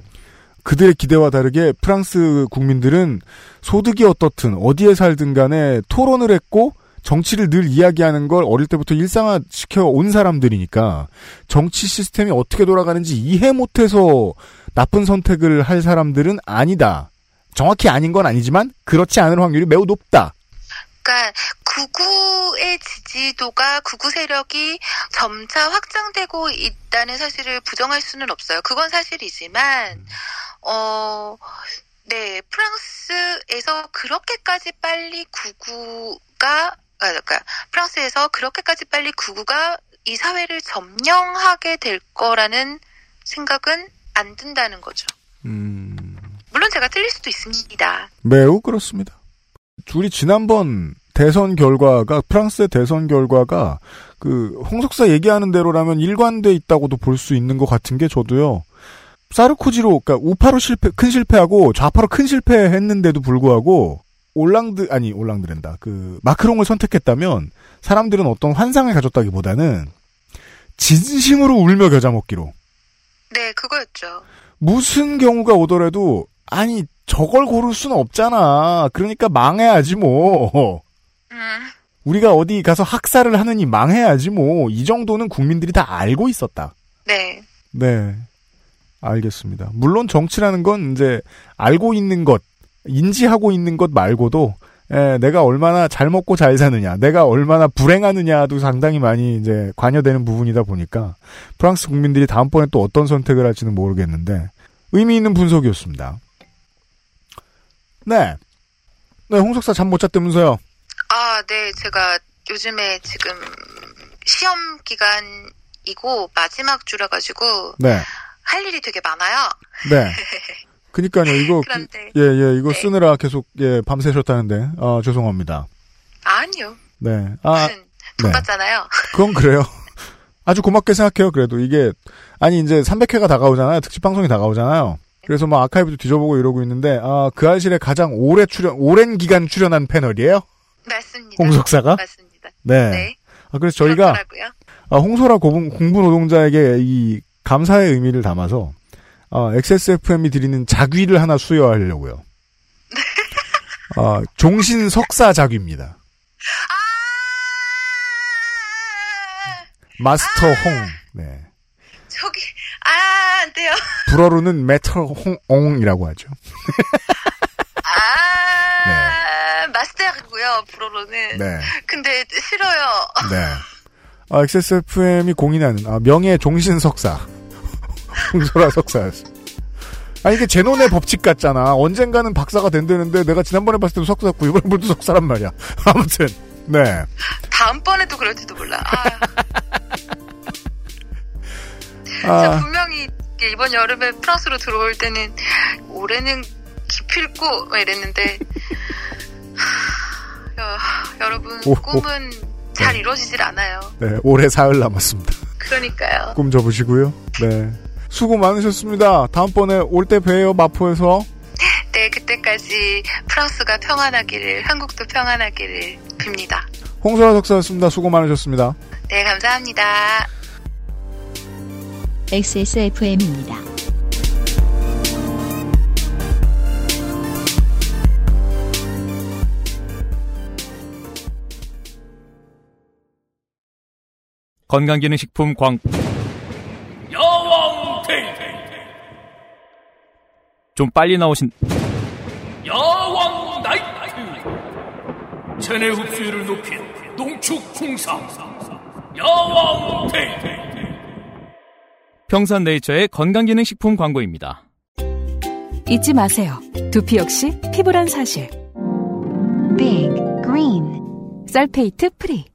그들의 기대와 다르게 프랑스 국민들은 소득이 어떻든 어디에 살든 간에 토론을 했고 정치를 늘 이야기하는 걸 어릴 때부터 일상화 시켜 온 사람들이니까 정치 시스템이 어떻게 돌아가는지 이해 못해서 나쁜 선택을 할 사람들은 아니다. 정확히 아닌 건 아니지만 그렇지 않을 확률이 매우 높다. 그러니까 구구의 지지도가 구구 세력이 점차 확장되고 있다는 사실을 부정할 수는 없어요. 그건 사실이지만 어, 네, 프랑스에서 그렇게까지 빨리 구구가 아, 그러니까 프랑스에서 그렇게까지 빨리 구구가 이 사회를 점령하게 될 거라는 생각은 안 든다는 거죠. 음, 물론 제가 틀릴 수도 있습니다. 매우 그렇습니다. 둘이 지난번 대선 결과가 프랑스의 대선 결과가 그 홍석사 얘기하는 대로라면 일관돼 있다고도 볼 수 있는 것 같은 게 저도요. 사르코지로 그러니까 우파로 실패 큰 실패하고 좌파로 큰 실패했는데도 불구하고 올랑드 아니 올랑드랜다 그 마크롱을 선택했다면 사람들은 어떤 환상을 가졌다기보다는 진심으로 울며 겨자 먹기로 네, 그거였죠. 무슨 경우가 오더라도 아니 저걸 고를 수는 없잖아. 그러니까 망해야지 뭐. 음, 우리가 어디 가서 학살을 하느니 망해야지 뭐. 이 정도는 국민들이 다 알고 있었다. 네. 네. 알겠습니다. 물론 정치라는 건 이제 알고 있는 것, 인지하고 있는 것 말고도 에, 내가 얼마나 잘 먹고 잘 사느냐, 내가 얼마나 불행하느냐도 상당히 많이 이제 관여되는 부분이다 보니까 프랑스 국민들이 다음번에 또 어떤 선택을 할지는 모르겠는데 의미 있는 분석이었습니다. 네. 네, 홍석사 잠 못 잤다면서요. 아, 네, 제가 요즘에 지금 시험 기간이고 마지막 주라 가지고 네. 할 일이 되게 많아요. 네. 그니까요, 이거, 그런데 예, 예, 이거 네. 쓰느라 계속, 예, 밤새셨다는데, 아, 죄송합니다. 아니요. 네. 아, 돈 네. 그건 그래요. 아주 고맙게 생각해요, 그래도. 이게, 아니, 이제 300회가 다가오잖아요. 특집 방송이 다가오잖아요. 그래서 뭐 아카이브도 뒤져보고 이러고 있는데, 아, 그 알실에 가장 오래 출연, 오랜 기간 출연한 패널이에요? 맞습니다. 홍석사가? 맞습니다. 네. 네. 아, 그래서 저희가, 그렇더라고요. 아, 홍소라 공부 노동자에게 이 감사의 의미를 담아서, 아, XSFM이 드리는 자귀를 하나 수여하려고요. 아, 종신 석사 작위입니다. 마스터 홍. 네. 저기 아, 안 돼요. 불어로는 maître 홍이라고 하죠. 아, 마스터고요. 불어로는. 네. 근데 싫어요. 네. 아, XSFM이 공인하는 아, 명예 종신 석사. 홍소라 석사였어. 아니 이게 제논의 법칙 같잖아. 언젠가는 박사가 된다는데 내가 지난번에 봤을 때도 석사였고 이번에도 석사란 말이야. 아무튼 네. 다음번에도 그럴지도 몰라. 아, 아, 분명히 이번 여름에 프랑스로 들어올 때는 올해는 기필코 막 이랬는데 하, 여, 여러분 오, 오. 꿈은 잘 이루어지질 않아요. 네, 올해 사흘 남았습니다. 그러니까요. 꿈 접으시고요. 네. 수고 많으셨습니다. 다음번에 올때 봬요, 마포에서. 네, 그때까지 프랑스가 평안하기를, 한국도 평안하기를 빕니다. 홍소라 석사였습니다. 수고 많으셨습니다. 네, 감사합니다. XSFM입니다. 건강기능식품 광 야왕 테이테 좀 빨리 나오신 야왕 나이트 체내 흡수율을 높인 농축 홍삼 야왕 테이테 평산네이처의 건강기능식품 광고입니다. 잊지 마세요. 두피 역시 피부란 사실. Big Green sulfate free.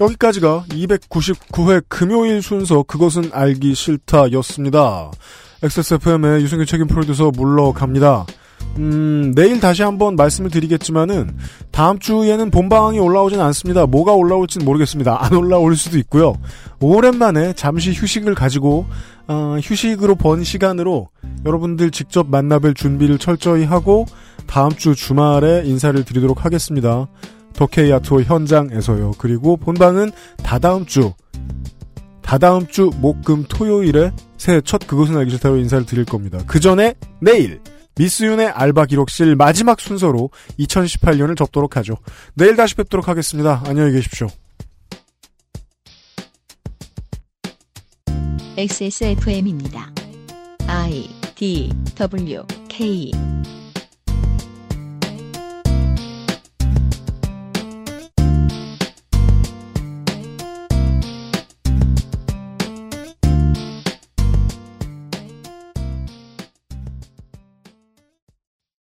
여기까지가 299회 금요일 순서 그것은 알기 싫다였습니다. XSFM의 유승규 책임 프로듀서 물러갑니다. 음, 내일 다시 한번 말씀을 드리겠지만은 다음 주에는 본방이 올라오진 않습니다. 뭐가 올라올지는 모르겠습니다. 안 올라올 수도 있고요. 오랜만에 잠시 휴식을 가지고 어, 휴식으로 번 시간으로 여러분들 직접 만나뵐 준비를 철저히 하고 다음 주 주말에 인사를 드리도록 하겠습니다. 더케이 아트홀 현장에서요. 그리고 본방은 다다음 주 다다음 주 목금 토요일에 새해 첫 그것은 알기 싫다로 인사를 드릴 겁니다. 그 전에 내일 미스윤의 알바 기록실 마지막 순서로 2018년을 접도록 하죠. 내일 다시 뵙도록 하겠습니다. 안녕히 계십시오. XSFM입니다. I D W K